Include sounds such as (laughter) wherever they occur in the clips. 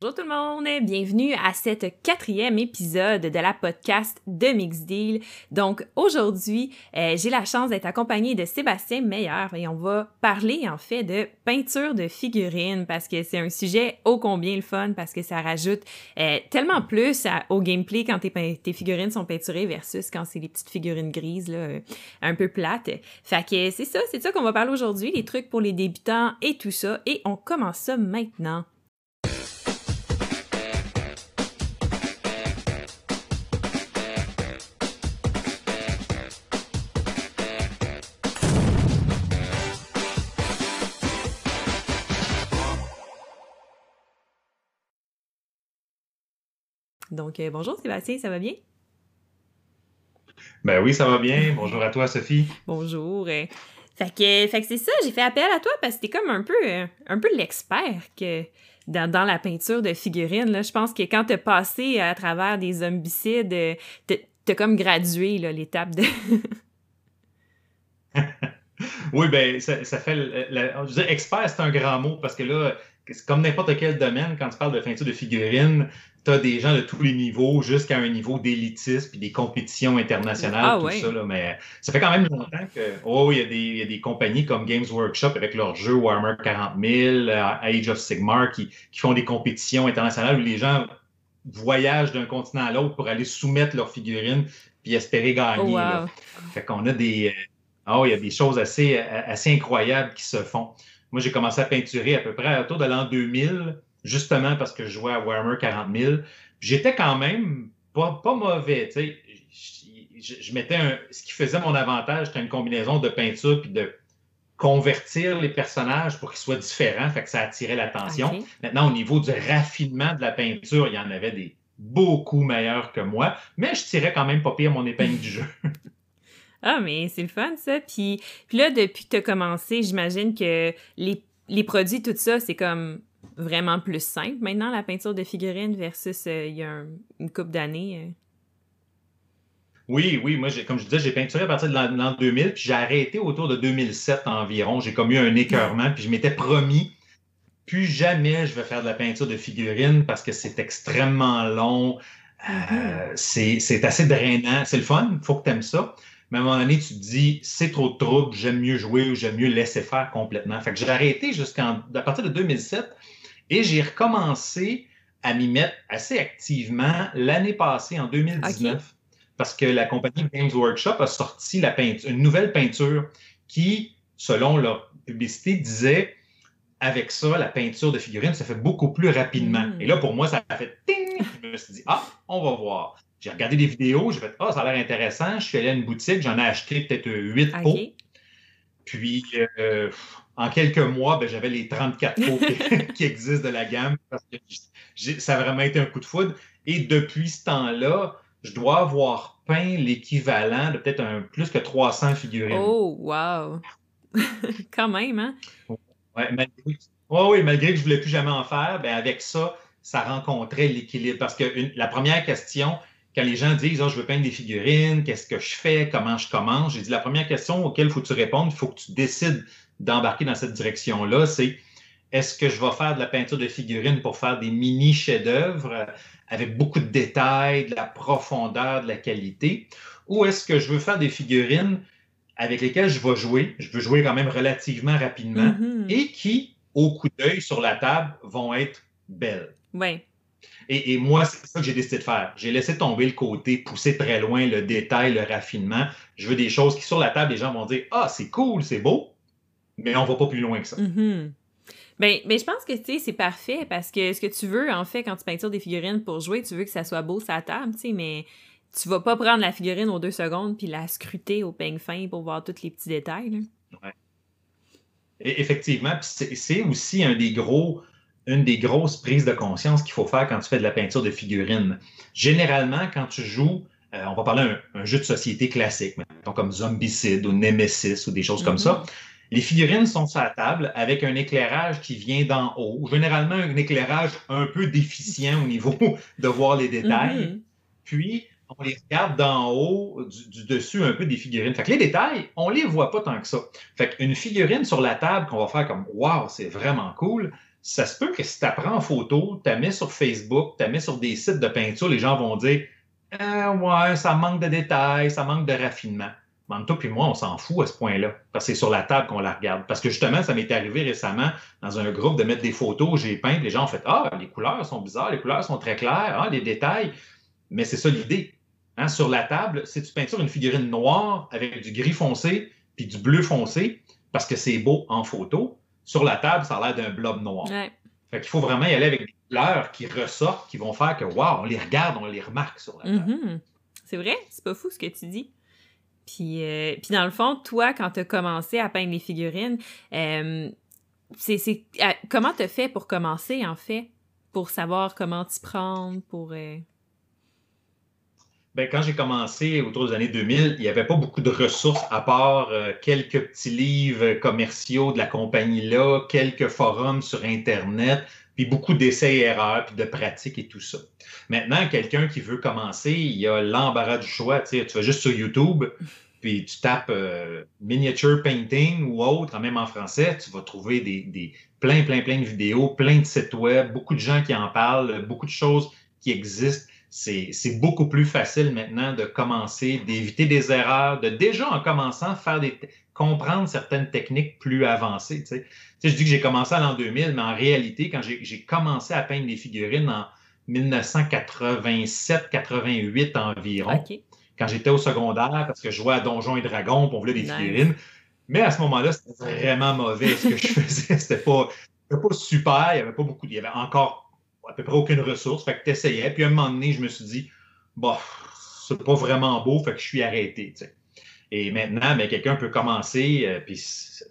Bonjour tout le monde, bienvenue à cet quatrième épisode de la podcast de Mix Deal. Donc aujourd'hui, euh, j'ai la chance d'être accompagnée de Sébastien Meilleur et on va parler en fait de peinture de figurines parce que c'est un sujet ô combien le fun parce que ça rajoute euh, tellement plus au gameplay quand tes, figurines sont peinturées versus quand c'est les petites figurines grises là, un peu plates. Fait que c'est ça, c'est ça qu'on va parler aujourd'hui, les trucs pour les débutants et tout ça et on commence ça maintenant. Donc, euh, bonjour Sébastien, ça va bien? Ben oui, ça va bien. Bonjour à toi, Sophie. Bonjour. Euh, fait que, c'est ça, j'ai fait appel à toi parce que t'es comme un peu, euh, un peu l'expert que dans, la peinture de figurines. Là. Je pense que quand t'as passé à travers des zombicides, t'as comme gradué l'étape de. (laughs) oui, ben ça, fait. je veux dire, expert, c'est un grand mot parce que là, c'est comme n'importe quel domaine, quand tu parles de peinture de figurines, tu as des gens de tous les niveaux jusqu'à un niveau d'élitisme puis des compétitions internationales, ah tout ça. Là, mais ça fait quand même longtemps que. Oh, il y, a des, il y a des compagnies comme Games Workshop avec leur jeu Warhammer 40 000, Age of Sigmar qui, qui font des compétitions internationales où les gens voyagent d'un continent à l'autre pour aller soumettre leurs figurines puis espérer gagner. Oh, fait qu'on a des. Oh, il y a des choses assez, assez incroyables qui se font. Moi, j'ai commencé à peinturer à peu près autour de l'an 2000, justement parce que je jouais à Warhammer 40 000. J'étais quand même pas, pas mauvais. Tu sais. Je, je, mettais un, ce qui faisait mon avantage, c'était une combinaison de peinture puis de convertir les personnages pour qu'ils soient différents, fait que ça attirait l'attention. Maintenant, au niveau du raffinement de la peinture, il y en avait des beaucoup meilleurs que moi, mais je tirais quand même pas pire mon épingle du jeu. (laughs) Ah, mais c'est le fun, ça. Puis, puis là, depuis que tu as commencé, j'imagine que les, les, produits, tout ça, c'est comme vraiment plus simple maintenant, la peinture de figurines versus euh, il y a une couple d'années. Euh. Oui, oui, moi, comme je disais, j'ai peinturé à partir de l'an 2000, puis j'ai arrêté autour de 2007 environ. J'ai comme eu un écœurement, puis je m'étais promis, plus jamais je vais faire de la peinture de figurines parce que c'est extrêmement long, euh, mm-hmm. c'est assez drainant. C'est le fun, il faut que tu aimes ça. Mais à un moment donné, tu te dis, c'est trop de trouble, j'aime mieux jouer ou j'aime mieux laisser faire complètement. Fait que j'ai arrêté jusqu'en, à partir de 2007 et j'ai recommencé à m'y mettre assez activement l'année passée, en 2019, parce que la compagnie Games Workshop a sorti la peinture, une nouvelle peinture qui, selon leur publicité, disait avec ça, la peinture de figurines se fait beaucoup plus rapidement. Hmm. Et là, pour moi, ça a fait ting! Je me suis dit, ah, on va voir. J'ai regardé des vidéos, j'ai fait Ah, ça a l'air intéressant. Je suis allé à une boutique, j'en ai acheté peut-être 8 pots. Puis, euh, en quelques mois, ben, j'avais les 34 pots (laughs) qui, existent de la gamme parce que ça a vraiment été un coup de foudre. Et depuis ce temps-là, je dois avoir peint l'équivalent de peut-être un plus que 300 figurines. Oh, wow! (laughs) Quand même, hein? Ouais, malgré, oui, malgré que je ne voulais plus jamais en faire, ben avec ça, ça rencontrait l'équilibre. Parce que la première question, quand les gens disent oh, je veux peindre des figurines, qu'est-ce que je fais, comment je commence, j'ai dit la première question auquel il faut que tu répondes, il faut que tu décides d'embarquer dans cette direction-là, c'est est-ce que je vais faire de la peinture de figurines pour faire des mini chefs-d'œuvre avec beaucoup de détails, de la profondeur, de la qualité, ou est-ce que je veux faire des figurines avec lesquelles je vais jouer, je veux jouer quand même relativement rapidement, mm-hmm. et qui, au coup d'œil sur la table, vont être belles? Oui. Et, moi, c'est ça que j'ai décidé de faire. J'ai laissé tomber le côté, pousser très loin le détail, le raffinement. Je veux des choses qui, sur la table, les gens vont dire Ah, c'est cool, c'est beau, mais on va pas plus loin que ça. Mm-hmm. Ben, mais je pense que c'est parfait parce que ce que tu veux, en fait, quand tu peintures des figurines pour jouer, tu veux que ça soit beau sur la table, mais tu vas pas prendre la figurine aux deux secondes puis la scruter au peigne fin pour voir tous les petits détails. Ouais. effectivement, c'est aussi un des gros une des grosses prises de conscience qu'il faut faire quand tu fais de la peinture de figurines. Généralement, quand tu joues, euh, on va parler d'un jeu de société classique, comme Zombicide ou Nemesis ou des choses comme ça. Mm-hmm. Les figurines sont sur la table avec un éclairage qui vient d'en haut, généralement un éclairage un peu déficient au niveau (laughs) de voir les détails. Mm-hmm. Puis, on les regarde d'en haut, du, dessus un peu des figurines. Fait que les détails, on les voit pas tant que ça. Fait qu'une figurine sur la table qu'on va faire comme Waouh, c'est vraiment cool, ça se peut que si tu apprends en photo, tu la mets sur Facebook, tu la mets sur des sites de peinture, les gens vont dire ah, Ouais, ça manque de détails, ça manque de raffinement. Mais toi puis moi, on s'en fout à ce point-là, parce que c'est sur la table qu'on la regarde. Parce que justement, ça m'est arrivé récemment dans un groupe de mettre des photos, j'ai peint, les gens ont fait Ah, les couleurs sont bizarres, les couleurs sont très claires, ah, les détails. Mais c'est ça l'idée. Hein, sur la table, si tu peintures une figurine noire avec du gris foncé puis du bleu foncé, parce que c'est beau en photo, sur la table, ça a l'air d'un blob noir. Ouais. Fait qu'il faut vraiment y aller avec des couleurs qui ressortent, qui vont faire que, waouh, on les regarde, on les remarque sur la table. Mhm. C'est vrai, c'est pas fou ce que tu dis. Puis, euh, puis dans le fond, toi, quand tu as commencé à peindre les figurines, euh, c'est, c'est, euh, comment tu fait pour commencer, en fait? Pour savoir comment t'y prendre, pour... euh, Ben, quand j'ai commencé autour des années 2000, il n'y avait pas beaucoup de ressources à part euh, quelques petits livres commerciaux de la compagnie-là, quelques forums sur Internet, puis beaucoup d'essais-erreurs, puis de pratiques et tout ça. Maintenant, quelqu'un qui veut commencer, il y a l'embarras du choix. Tu vas juste sur YouTube, puis tu tapes euh, miniature painting ou autre, même en français, tu vas trouver des, des plein, plein, plein de vidéos, plein de sites web, beaucoup de gens qui en parlent, beaucoup de choses qui existent c'est beaucoup plus facile maintenant de commencer, d'éviter des erreurs, de déjà en commençant faire des comprendre certaines techniques plus avancées. Tu sais, Tu sais, je dis que j'ai commencé à l'an 2000, mais en réalité, quand j'ai commencé à peindre des figurines en 1987-88 environ, quand j'étais au secondaire, parce que je jouais à Donjons et Dragons, puis on voulait des Nice. figurines. Mais à ce moment-là, c'était vraiment mauvais ce que je (laughs) faisais. C'était pas, pas super. Il n'y avait pas beaucoup. Il y avait encore à peu près aucune ressource. Fait que tu essayais. Puis à un moment donné, je me suis dit, bah, c'est pas vraiment beau, fait que je suis arrêté. Et maintenant, ben, quelqu'un peut commencer euh, puis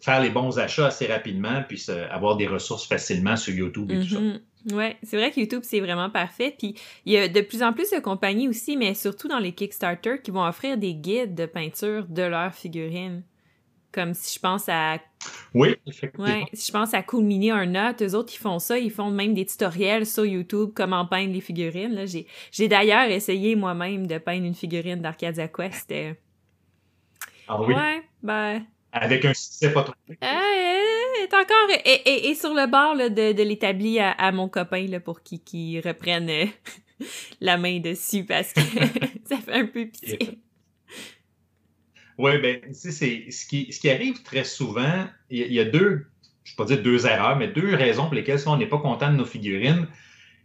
faire les bons achats assez rapidement, puis avoir des ressources facilement sur YouTube et tout ça. Mhm. Ouais, c'est vrai que YouTube, c'est vraiment parfait. Puis il y a de plus en plus de compagnies aussi, mais surtout dans les Kickstarter, qui vont offrir des guides de peinture de leurs figurines. Comme si je pense à Oui, effectivement. Ouais, si je pense à Cool Mini un autre, eux autres, ils font ça, ils font même des tutoriels sur YouTube, comment peindre les figurines. Là, j'ai, j'ai d'ailleurs essayé moi-même de peindre une figurine d'Arcadia Quest. euh, Ah oui, Ouais, ben, avec un succès pas trop. euh, est encore et, et, et sur le bord là, de, de l'établi à, à mon copain là, pour qu'il, qu'il reprenne euh, (laughs) la main dessus parce que (laughs) ça fait un peu pitié. Oui, ben, c'est ce qui, ce qui arrive très souvent, il y, a- il y a deux, je ne vais pas dire deux erreurs, mais deux raisons pour lesquelles souvent on n'est pas content de nos figurines.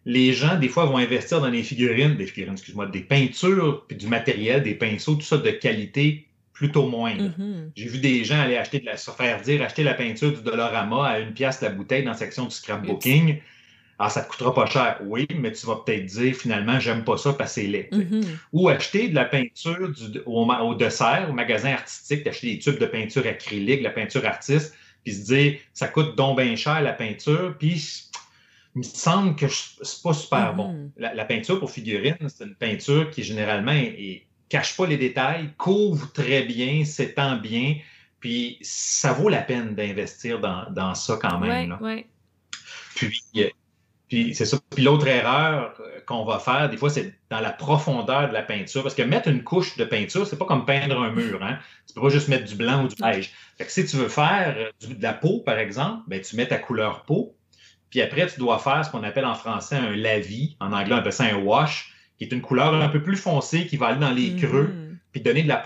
Les gens, des fois, vont investir dans des figurines, des figurines, excuse-moi, des peintures, puis du matériel, des pinceaux, tout ça de qualité plutôt moindre. Mhm. J'ai vu des gens aller acheter de la, se faire dire acheter la peinture du Dollarama à une pièce la bouteille dans la section du scrapbooking. Ah, ça te coûtera pas cher. Oui, mais tu vas peut-être dire finalement, j'aime pas ça parce que c'est laid. Mhm. ou acheter de la peinture du- au, au dessert, au magasin artistique, d'acheter des tubes de peinture acrylique, de la peinture artiste, puis se dire, ça coûte donc bien cher la peinture, puis il me semble que c'est pas super Mhm. bon. La, la peinture pour figurine, c'est une peinture qui généralement est- cache pas les détails, couvre très bien, s'étend bien, puis ça vaut la peine d'investir dans, dans ça quand même. Ouais, là. ouais. Puis, euh, puis c'est ça. Puis l'autre erreur euh, qu'on va faire, des fois, c'est dans la profondeur de la peinture. Parce que mettre une couche de peinture, c'est pas comme peindre un mur. Hein? Tu peux pas juste mettre du blanc ou du beige. Fait que si tu veux faire euh, de la peau, par exemple, ben, tu mets ta couleur peau. Puis après, tu dois faire ce qu'on appelle en français un lavis. En anglais, on appelle ça un wash, qui est une couleur un peu plus foncée qui va aller dans les creux Mhm. puis donner de la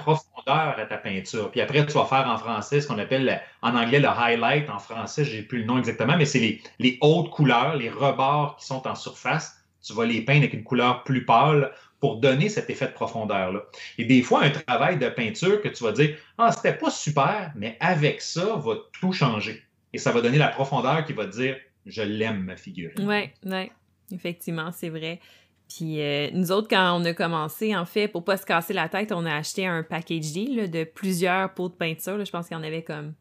à ta peinture. Puis après, tu vas faire en français ce qu'on appelle le- en anglais le highlight. En français, j'ai plus le nom exactement, mais c'est les, hautes couleurs, les rebords qui sont en surface. Tu vas les peindre avec une couleur plus pâle pour donner cet effet de profondeur-là. Et des fois, un travail de peinture que tu vas dire Ah, c'était pas super, mais avec ça, va tout changer. Et ça va donner la profondeur qui va dire Je l'aime, ma figurine. Ouais, ouais, effectivement, c'est vrai. Puis euh, nous autres, quand on a commencé, en fait, pour pas se casser la tête, on a acheté un package deal là, de plusieurs pots de peinture. là. Je pense qu'il y en avait comme,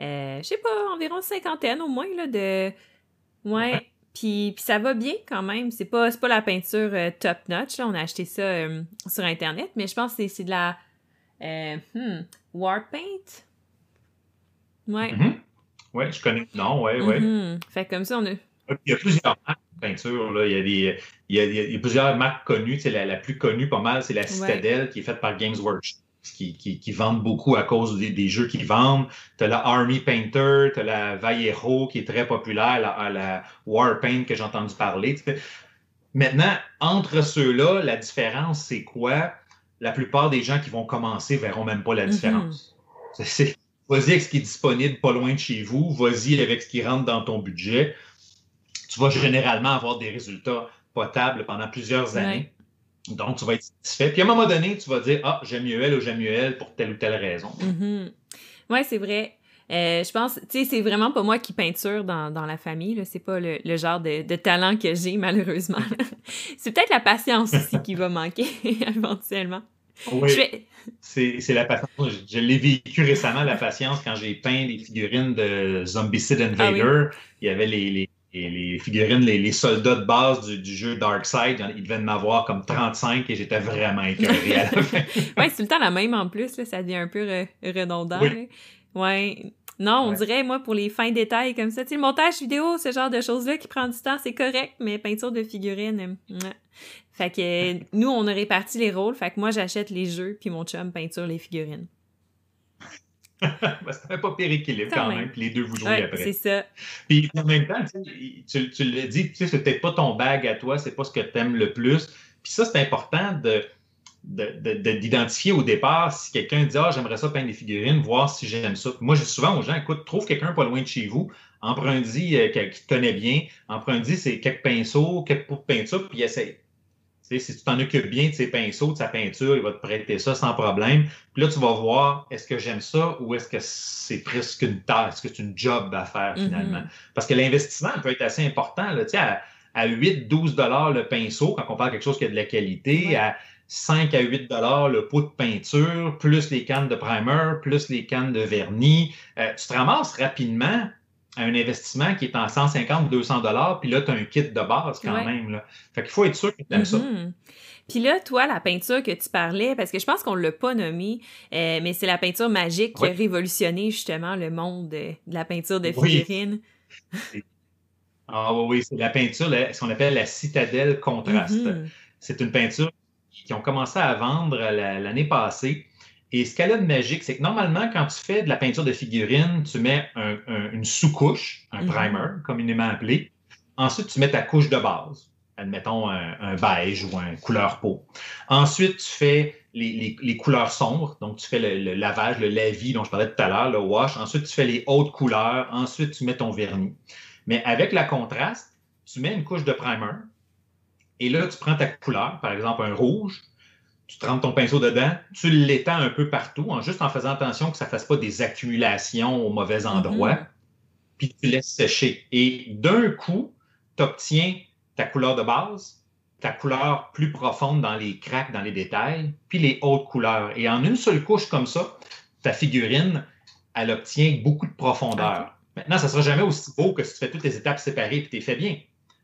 euh, je sais pas, environ cinquantaine au moins là, de. Ouais. Puis, puis ça va bien quand même. C'est pas, pas la peinture euh, top notch. Là. On a acheté ça euh, sur Internet, mais je pense que c'est, de la hmm, War Paint? Ouais. Mhm. Ouais, je connais. Non, ouais, ouais. Mhm. Fait que comme ça, on a. Il y a plusieurs marques de peinture. Là. Il, y a des, il, y a, il y a plusieurs marques connues. Tu sais, la, la plus connue, pas mal, c'est la Citadelle qui est faite par Games Workshop. qui, qui, vendent beaucoup à cause des, jeux qu'ils vendent. Tu as la Army Painter, tu as la Vallejo qui est très populaire, la, la Warpaint que j'ai entendu parler. Maintenant, entre ceux-là, la différence, c'est quoi? La plupart des gens qui vont commencer verront même pas la mm-hmm. différence. Vas-y avec ce qui est disponible pas loin de chez vous, vas-y avec ce qui rentre dans ton budget. Tu vas généralement avoir des résultats potables pendant plusieurs années. Donc, tu vas être satisfait. Puis à un moment donné, tu vas dire Ah, j'aime mieux elle ou j'aime mieux elle pour telle ou telle raison. Mm-hmm. Oui, c'est vrai. Euh, je pense, tu sais, c'est vraiment pas moi qui peinture dans, dans la famille. C'est pas le, le, genre de, de talent que j'ai, malheureusement. (laughs) c'est peut-être la patience aussi qui va manquer (laughs) éventuellement. Oui. C'est la patience. Je, l'ai vécu récemment, la patience, quand j'ai peint les figurines de Zombicide Invader. Ah Il y avait les, les et les figurines, les, soldats de base du, jeu Darkseid, ils devaient en avoir comme 35 et j'étais vraiment écœuré à la (laughs) fin. ouais, c'est tout le temps la même en plus, ça devient un peu redondant. Oui. Ouais. Non, on dirait, moi, pour les fins détails comme ça, tu sais, le montage vidéo, ce genre de choses-là qui prend du temps, c'est correct, mais peinture de figurines, Fait que nous, on a réparti les rôles, fait que moi, j'achète les jeux, puis mon chum peinture les figurines. (laughs) ben, ça pas pire équilibre quand même. Puis les deux vous jouez après. C'est ça. Puis en même temps, tu, tu l'as dit, tu sais, c'est peut-être pas ton bag à toi, c'est pas ce que tu aimes le plus. Puis ça, c'est important de d'identifier au départ si quelqu'un dit Ah, j'aimerais ça peindre des figurines, voir si j'aime ça. moi, je dis souvent aux gens écoute, trouve quelqu'un pas loin de chez vous, emprunte-y euh, qui te connaît bien, emprunte-y c'est quelques pinceaux, quelques pots de peinture, puis essaye si tu t'en occupes bien de ses pinceaux, de sa peinture, il va te prêter ça sans problème. Puis là, tu vas voir, est-ce que j'aime ça ou est-ce que c'est presque une tâche, est-ce que c'est une job à faire mm-hmm. finalement? Parce que l'investissement peut être assez important. Là, à, à 8-12 le pinceau, quand on parle de quelque chose qui a de la qualité, à 5 à 8 le pot de peinture, plus les cannes de primer, plus les cannes de vernis, euh, tu te ramasses rapidement un investissement qui est en 150 200 dollars, puis là, tu as un kit de base quand même. Là. Fait qu'il faut être sûr que tu aimes ça. Mm-hmm. Puis là, toi, la peinture que tu parlais, parce que je pense qu'on ne l'a pas nommée, euh, mais c'est la peinture magique qui a révolutionné justement le monde de, la peinture de figurines. Ah oui, c'est la peinture, ce qu'on appelle la citadelle contraste. Mm-hmm. C'est une peinture qui ont commencé à vendre l'année passée. Et ce qu'elle a de magique, c'est que normalement, quand tu fais de la peinture de figurine, tu mets une sous-couche, un mhm. primer, communément appelé. Ensuite, tu mets ta couche de base, admettons un, beige ou un couleur peau. Ensuite, tu fais les, couleurs sombres, donc tu fais le, lavage, le lavis dont je parlais tout à l'heure, le wash. Ensuite, tu fais les hautes couleurs. Ensuite, tu mets ton vernis. Mais avec la contraste, tu mets une couche de primer. Et là, tu prends ta couleur, par exemple un rouge, tu trempes ton pinceau dedans, tu l'étends un peu partout, en juste en faisant attention que ça ne fasse pas des accumulations au mauvais endroit, mm-hmm. puis tu laisses sécher. Et d'un coup, tu obtiens ta couleur de base, ta couleur plus profonde dans les cracks, dans les détails, puis les hautes couleurs. Et en une seule couche comme ça, ta figurine, elle obtient beaucoup de profondeur. Maintenant, ça ne sera jamais aussi beau que si tu fais toutes les étapes séparées et tu es fait bien.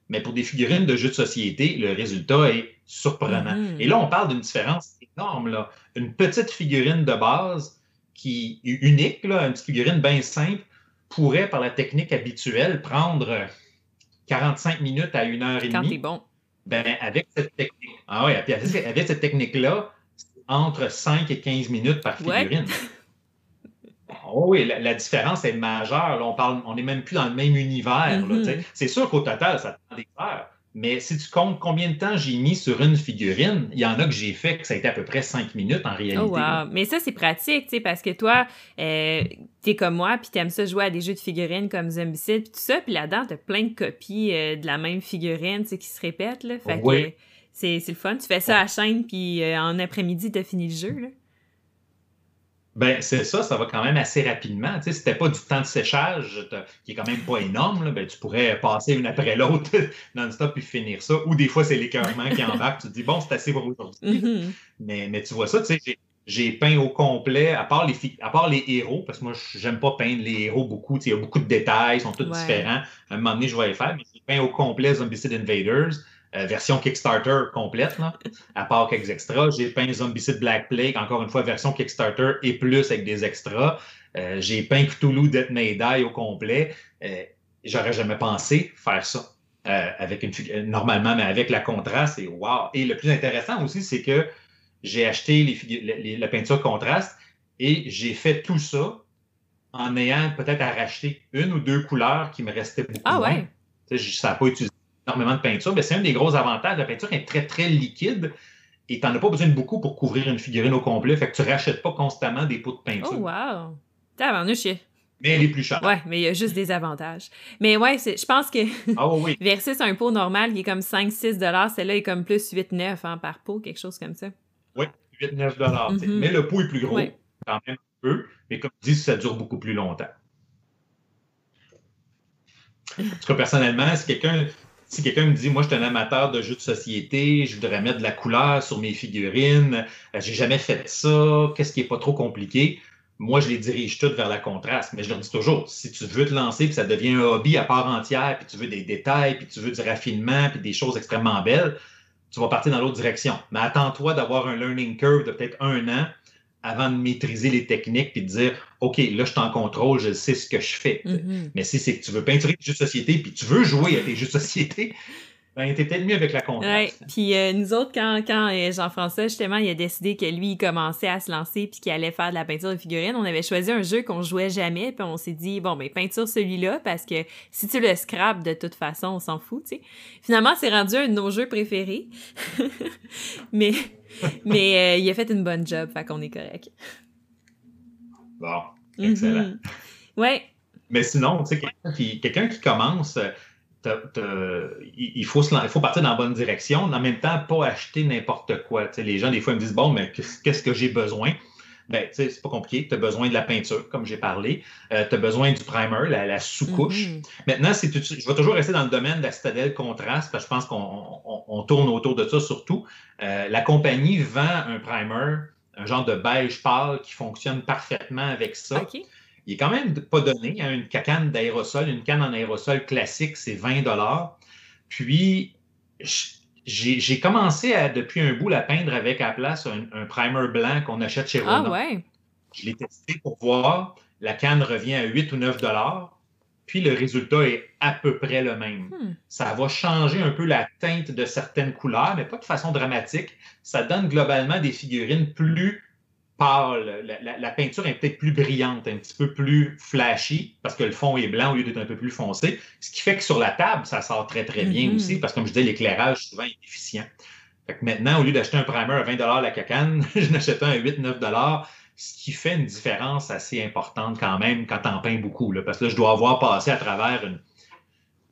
Mais pour des figurines de jeux de société, le résultat est surprenant. Mm-hmm. Et là, on parle d'une différence énorme. Là. Une petite figurine de base qui est unique, là, une petite figurine bien simple, pourrait, par la technique habituelle, prendre 45 minutes à une heure et demie. Quand bon. Ben, avec cette technique. Ah oui, avec cette technique-là, entre 5 et 15 minutes par figurine. Oh (laughs) oui, la, différence est majeure. on parle, on n'est même plus dans le même univers. Mm-hmm. C'est sûr qu'au total, ça Mais si tu comptes combien de temps j'ai mis sur une figurine, il y en a que j'ai fait que ça a été à peu près cinq minutes en réalité. Oh wow. Mais ça, c'est pratique, tu sais, parce que toi, euh, t'es comme moi, puis t'aimes ça jouer à des jeux de figurines comme Zombicide, puis tout ça, puis là-dedans, t'as plein de copies euh, de la même figurine, tu sais, qui se répètent, là. Fait que c'est le fun. Tu fais ça à chaîne, puis euh, en après-midi, t'as fini le jeu, là. Ben, c'est ça, ça va quand même assez rapidement. Tu sais, si pas du temps de séchage, qui est quand même pas énorme, ben, tu pourrais passer une après l'autre (laughs) non-stop puis finir ça. Ou des fois, c'est l'écœurement qui embarque. Tu te dis, bon, c'est assez pour aujourd'hui. Mm-hmm. mais, mais tu vois ça, tu sais, j'ai peint au complet, à part les, à part les héros, parce que moi, j'aime pas peindre les héros beaucoup. Il y a beaucoup de détails, ils sont tous différents. À un moment donné, je vais les faire, mais j'ai peint au complet Zombicide Invaders. Euh, version Kickstarter complète, à part quelques extras. J'ai peint Zombicide Black Plague, encore une fois, version Kickstarter et plus avec des extras. Euh, j'ai peint Cthulhu Death May Die au complet. Euh, j'aurais jamais pensé faire ça avec une normalement, mais avec la contraste, et wow! Et le plus intéressant aussi, c'est que j'ai acheté les, la peinture contraste et j'ai fait tout ça en ayant peut-être à racheter une ou deux couleurs qui me restaient beaucoup ah, moins. Ouais? Ça n'a pas utilisé énormément de peinture, mais c'est un des gros avantages. La peinture est très, très liquide et tu n'en as pas besoin de beaucoup pour couvrir une figurine au complet. Fait que tu ne rachètes pas constamment des pots de peinture. Oh, wow! Tabarnouche, mais elle est plus chère. Ouais, mais il y a juste des avantages. Mais ouais, je pense que ah, oui. (laughs) versus un pot normal qui est comme 5-6 celle-là est comme plus 8-9 hein, par pot, quelque chose comme ça. Oui, 8-9 mm-hmm. Mais le pot est plus gros, quand même un peu. Mais comme tu dis, ça dure beaucoup plus longtemps. En tout cas, personnellement, si quelqu'un si quelqu'un me dit, moi, je suis un amateur de jeux de société, je voudrais mettre de la couleur sur mes figurines, euh, j'ai jamais fait ça, qu'est-ce qui est pas trop compliqué? moi, je les dirige toutes vers la contraste, mais je leur dis toujours, si tu veux te lancer, puis ça devient un hobby à part entière, puis tu veux des détails, puis tu veux du raffinement, puis des choses extrêmement belles, tu vas partir dans l'autre direction. Mais attends-toi d'avoir un learning curve de peut-être un an avant de maîtriser les techniques, puis de dire, OK, là, je suis en contrôle, je sais ce que je fais. Mm-hmm. Mais si c'est que tu veux peinturer des jeux de société, puis tu veux jouer à des jeux de société, ben, t'es peut-être mieux avec la contraste. Ouais. Puis euh, nous autres, quand, quand euh, Jean-François, justement, il a décidé que lui, il commençait à se lancer puis qu'il allait faire de la peinture de figurines, on avait choisi un jeu qu'on jouait jamais, puis on s'est dit, bon, ben, peinture celui-là, parce que si tu le scrapes, de toute façon, on s'en fout, tu sais. Finalement, c'est rendu un de nos jeux préférés. (laughs) mais (laughs) mais euh, il a fait une bonne job, fait qu'on est correct. Bon, excellent. Mm-hmm. Ouais. Mais sinon, tu sais, quelqu'un qui, commence il, faut il faut partir dans la bonne direction, en même temps, pas acheter n'importe quoi. les gens, des fois, me disent Bon, mais qu'est-ce que j'ai besoin? Ben, c'est pas compliqué. Tu as besoin de la peinture, comme j'ai parlé. Euh, tu as besoin du primer, la, sous-couche. Mm-hmm. Maintenant, je vais toujours rester dans le domaine de la citadelle contraste, parce que je pense qu'on tourne autour de ça surtout. Euh, la compagnie vend un primer, un genre de beige pâle qui fonctionne parfaitement avec ça il est quand même pas donné. Hein, une canne d'aérosol, une canne en aérosol classique, c'est 20 Puis, j'ai commencé à, depuis un bout, la peindre avec à la place un, primer blanc qu'on achète chez Ronan. Ah ouais? Je l'ai testé pour voir. La canne revient à 8 ou 9 puis le résultat est à peu près le même. Hmm. Ça va changer un peu la teinte de certaines couleurs, mais pas de façon dramatique. Ça donne globalement des figurines plus pâle. La, peinture est peut-être plus brillante, un petit peu plus flashy, parce que le fond est blanc au lieu d'être un peu plus foncé. Ce qui fait que sur la table, ça sort très, très bien mm-hmm. aussi, parce que comme je disais, l'éclairage souvent est efficient. Fait que maintenant, au lieu d'acheter un primer à 20 la cacane, (laughs) je n'achète un à 8-9 ce qui fait une différence assez importante quand même quand on peins beaucoup. Là, parce que là, je dois avoir passé à travers une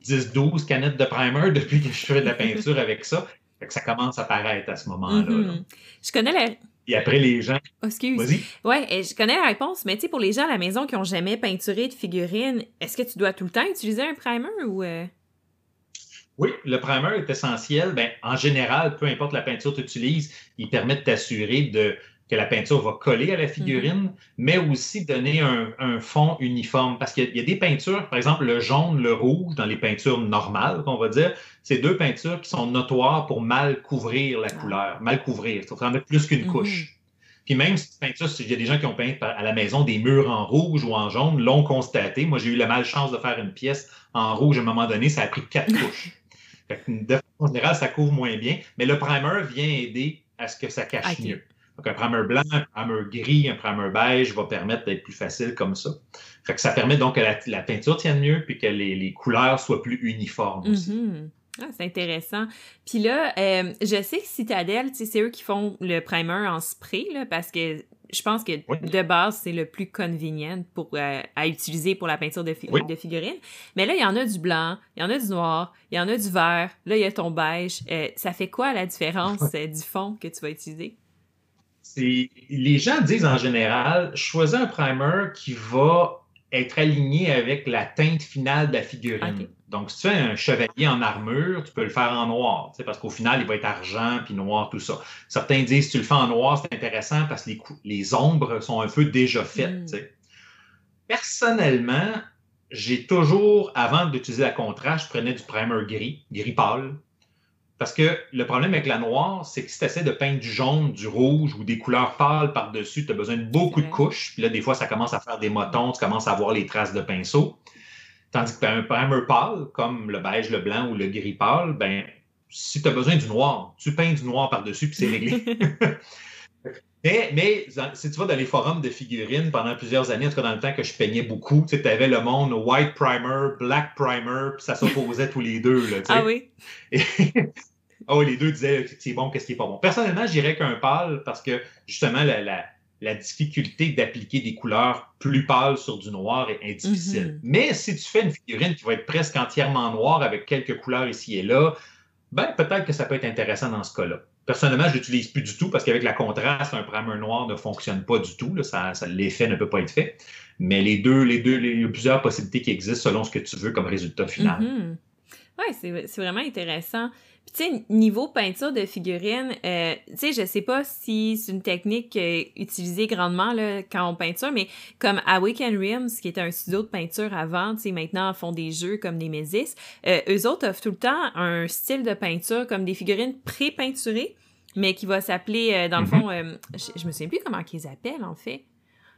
10-12 canettes de primer depuis que je fais de la peinture avec ça. Fait que ça commence à paraître à ce moment-là. Mm-hmm. Je connais la, et après, les gens. Oh, excuse. Vas-y. Ouais, je connais la réponse, mais tu sais, pour les gens à la maison qui n'ont jamais peinturé de figurines, est-ce que tu dois tout le temps utiliser un primer ou. Euh? Oui, le primer est essentiel. Ben, en général, peu importe la peinture que tu utilises, il permet de t'assurer de que la peinture va coller à la figurine, mhm. mais aussi donner un, fond uniforme. Parce qu'il y, a des peintures, par exemple le jaune, le rouge, dans les peintures normales, qu'on va dire, c'est deux peintures qui sont notoires pour mal couvrir la ah. couleur, mal couvrir. Il faut en mettre plus qu'une mhm. couche. Puis même si peinture, il y a des gens qui ont peint à la maison des murs en rouge ou en jaune, l'ont constaté. Moi, j'ai eu la malchance de faire une pièce en rouge à un moment donné, ça a pris quatre (laughs) couches. de façon générale, ça couvre moins bien, mais le primer vient aider à ce que ça cache mieux. Donc, un primer blanc, un primer gris, un primer beige va permettre d'être plus facile comme ça. Fait que ça permet donc que la, peinture tienne mieux puis que les, couleurs soient plus uniformes aussi. Mm-hmm. Ah, c'est intéressant. Puis là, euh, je sais que Citadel, c'est eux qui font le primer en spray, là, parce que je pense que de base, c'est le plus convenient pour, euh, à utiliser pour la peinture de, de figurines. Mais là, il y en a du blanc, il y en a du noir, il y en a du vert, là, il y a ton beige. Euh, ça fait quoi la différence du fond que tu vas utiliser? Les gens disent en général, choisis un primer qui va être aligné avec la teinte finale de la figurine. Donc, si tu fais un chevalier en armure, tu peux le faire en noir, parce qu'au final, il va être argent puis noir, tout ça. Certains disent, si tu le fais en noir, c'est intéressant parce que les, les, ombres sont un peu déjà faites. Mm. Personnellement, j'ai toujours, avant d'utiliser la contraste, je prenais du primer gris, gris pâle, parce que le problème avec la noire, c'est que si tu essaies de peindre du jaune, du rouge ou des couleurs pâles par-dessus, tu as besoin de beaucoup de couches. Puis là, des fois, ça commence à faire des motons, tu commences à voir les traces de pinceau. Tandis que un primer pâle, comme le beige, le blanc ou le gris pâle, ben, si tu as besoin du noir, tu peins du noir par-dessus, puis c'est réglé. (laughs) Mais, mais, si tu vas dans les forums de figurines pendant plusieurs années, en tout cas dans le temps que je peignais beaucoup, tu sais, avais le monde white primer, black primer, puis ça s'opposait tous les deux. Là, ah oui? (laughs) oui, les deux disaient qu'est-ce qui est bon, qu'est-ce qui est pas bon? Personnellement, je dirais qu'un pâle parce que justement, la, la, la difficulté d'appliquer des couleurs plus pâles sur du noir est, difficile. Mm-hmm. Mais si tu fais une figurine qui va être presque entièrement noire avec quelques couleurs ici et là, ben peut-être que ça peut être intéressant dans ce cas-là. Personnellement, je l'utilise plus du tout parce qu'avec la contraste, un primer noir ne fonctionne pas du tout. Ça, l'effet ne peut pas être fait. Mais les deux, les deux, il y a plusieurs possibilités qui existent selon ce que tu veux comme résultat final. Mm-hmm. Oui, c'est vraiment intéressant. Puis, tu sais, niveau peinture de figurines, euh, tu sais, je sais pas si c'est une technique euh, utilisée grandement là, quand on peinture, mais comme Awaken Rims, qui était un studio de peinture avant, tu sais, maintenant font des jeux comme Nemesis, euh, eux autres offrent tout le temps un style de peinture comme des figurines pré-peinturées, mais qui va s'appeler, euh, dans le fond, mm-hmm. je, je me souviens plus comment qu'ils appellent, en fait.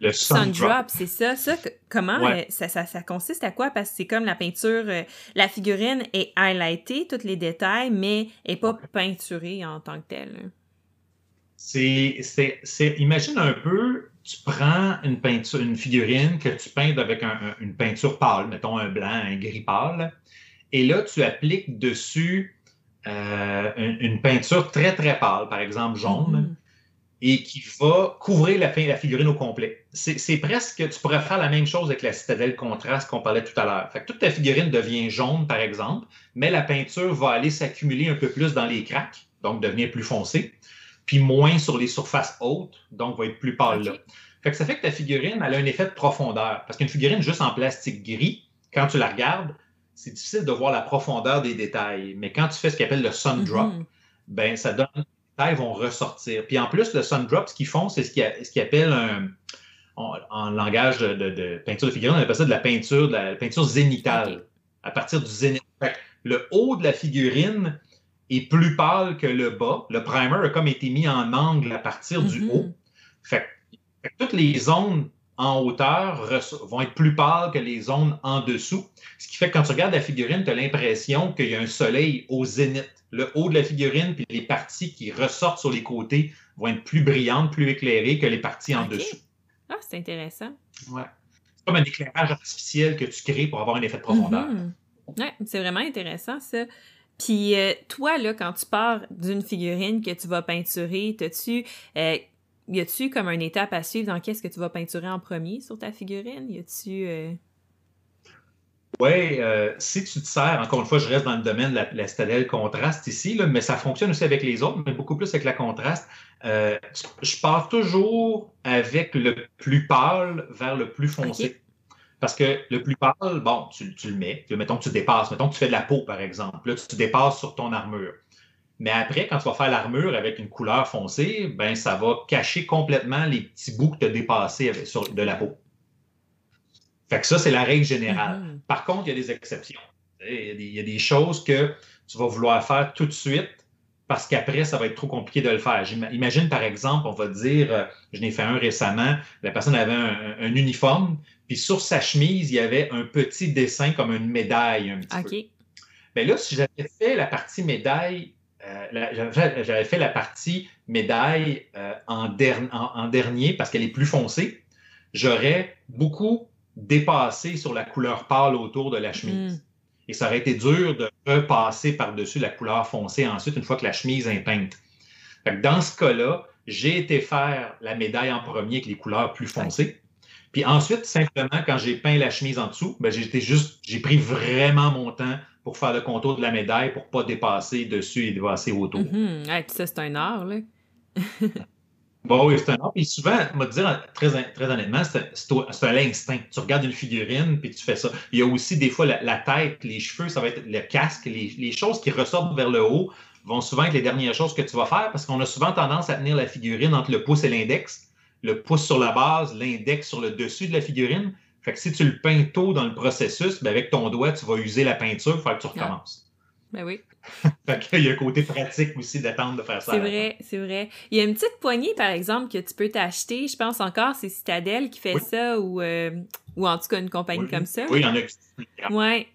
Le sun, drop, c'est ça. Ça, comment euh, ça, ça, ça, consiste à quoi? Parce que c'est comme la peinture, euh, la figurine est highlightée, tous les détails, mais n'est pas peinturée en tant que telle. C'est, c'est, imagine un peu, tu prends une peinture, une figurine que tu peins avec une peinture pâle, mettons un blanc, un gris pâle, et là, tu appliques dessus euh, une, peinture très, très pâle, par exemple jaune. Mm-hmm et qui va couvrir la, la figurine au complet. C'est presque, tu pourrais faire la même chose avec la citadelle contraste qu'on parlait tout à l'heure. Fait que toute ta figurine devient jaune, par exemple, mais la peinture va aller s'accumuler un peu plus dans les craques, donc devenir plus foncée, puis moins sur les surfaces hautes, donc va être plus pâle là. Fait que ça fait que ta figurine, elle a un effet de profondeur. Parce qu'une figurine juste en plastique gris, quand tu la regardes, c'est difficile de voir la profondeur des détails. Mais quand tu fais ce qu'on appelle le sun drop, mm-hmm. ben ça donne vont ressortir. Puis en plus, le sun drop, ce qu'ils font, c'est ce qu'ils appellent un, en, langage de, peinture de figurine, on appelle ça de la peinture, de la peinture zénitale, à partir du zénith. le haut de la figurine est plus pâle que le bas. Le primer a comme été mis en angle à partir du mm-hmm. haut. Fait, toutes les zones en hauteur vont être plus pâles que les zones en dessous. Ce qui fait que quand tu regardes la figurine, tu as l'impression qu'il y a un soleil au zénith le haut de la figurine puis les parties qui ressortent sur les côtés vont être plus brillantes, plus éclairées que les parties en dessous. Ah, c'est intéressant. Ouais. C'est comme un éclairage artificiel que tu crées pour avoir un effet de profondeur. Mhm. Ouais, c'est vraiment intéressant ça. Puis euh, toi, là, quand tu pars d'une figurine que tu vas peinturer, t'as-tu. Euh, y a-tu comme une étape à suivre dans qu'est-ce que tu vas peinturer en premier sur ta figurine? Y a-tu. Euh, oui, euh, si tu te sers, encore une fois, je reste dans le domaine de la, la contraste ici, là, mais ça fonctionne aussi avec les autres, mais beaucoup plus avec la contraste. Euh, je pars toujours avec le plus pâle vers le plus foncé. Parce que le plus pâle, bon, tu, le mets, mettons que tu dépasses, mettons que tu fais de la peau, par exemple. Là, tu dépasses sur ton armure. Mais après, quand tu vas faire l'armure avec une couleur foncée, ben ça va cacher complètement les petits bouts que tu as dépassés avec, sur, de la peau. Fait que ça, c'est la règle générale. Mm-hmm. Par contre, il y a des exceptions. Il y, a des, choses que tu vas vouloir faire tout de suite parce qu'après, ça va être trop compliqué de le faire. Imagine, par exemple, on va dire, euh, je n'ai fait un récemment, la personne avait un, uniforme, puis sur sa chemise, il y avait un petit dessin comme une médaille un petit peu. Mais là, si j'avais fait la partie médaille, j'avais fait la partie médaille euh, en, en, dernier parce qu'elle est plus foncée, j'aurais beaucoup dépasser sur la couleur pâle autour de la chemise. Mm. Et ça aurait été dur de repasser par-dessus la couleur foncée ensuite, une fois que la chemise est peinte. dans ce cas-là, j'ai été faire la médaille en premier avec les couleurs plus foncées. Puis ensuite, simplement, quand j'ai peint la chemise en dessous, ben, j'ai juste, j'ai pris vraiment mon temps pour faire le contour de la médaille pour pas dépasser dessus et dépasser autour. Mm ça, c'est un art, là. (laughs) Bon, oui, c'est un art. Puis souvent, me dire très, très honnêtement, c'est à l'instinct. Tu regardes une figurine, puis tu fais ça. Il y a aussi des fois la, tête, les cheveux, ça va être le casque, les, les, choses qui ressortent vers le haut vont souvent être les dernières choses que tu vas faire parce qu'on a souvent tendance à tenir la figurine entre le pouce et l'index. Le pouce sur la base, l'index sur le dessus de la figurine. Fait que si tu le peins tôt dans le processus, ben avec ton doigt, tu vas user la peinture, il faut que tu recommences. Ben oui. (laughs) Il y a un côté pratique aussi d'attendre de faire ça. C'est vrai, c'est vrai. Il y a une petite poignée, par exemple, que tu peux t'acheter. Je pense encore, c'est Citadel qui fait ça ou, euh, ou en tout cas une compagnie comme ça. Oui, il y en a qui Ouais.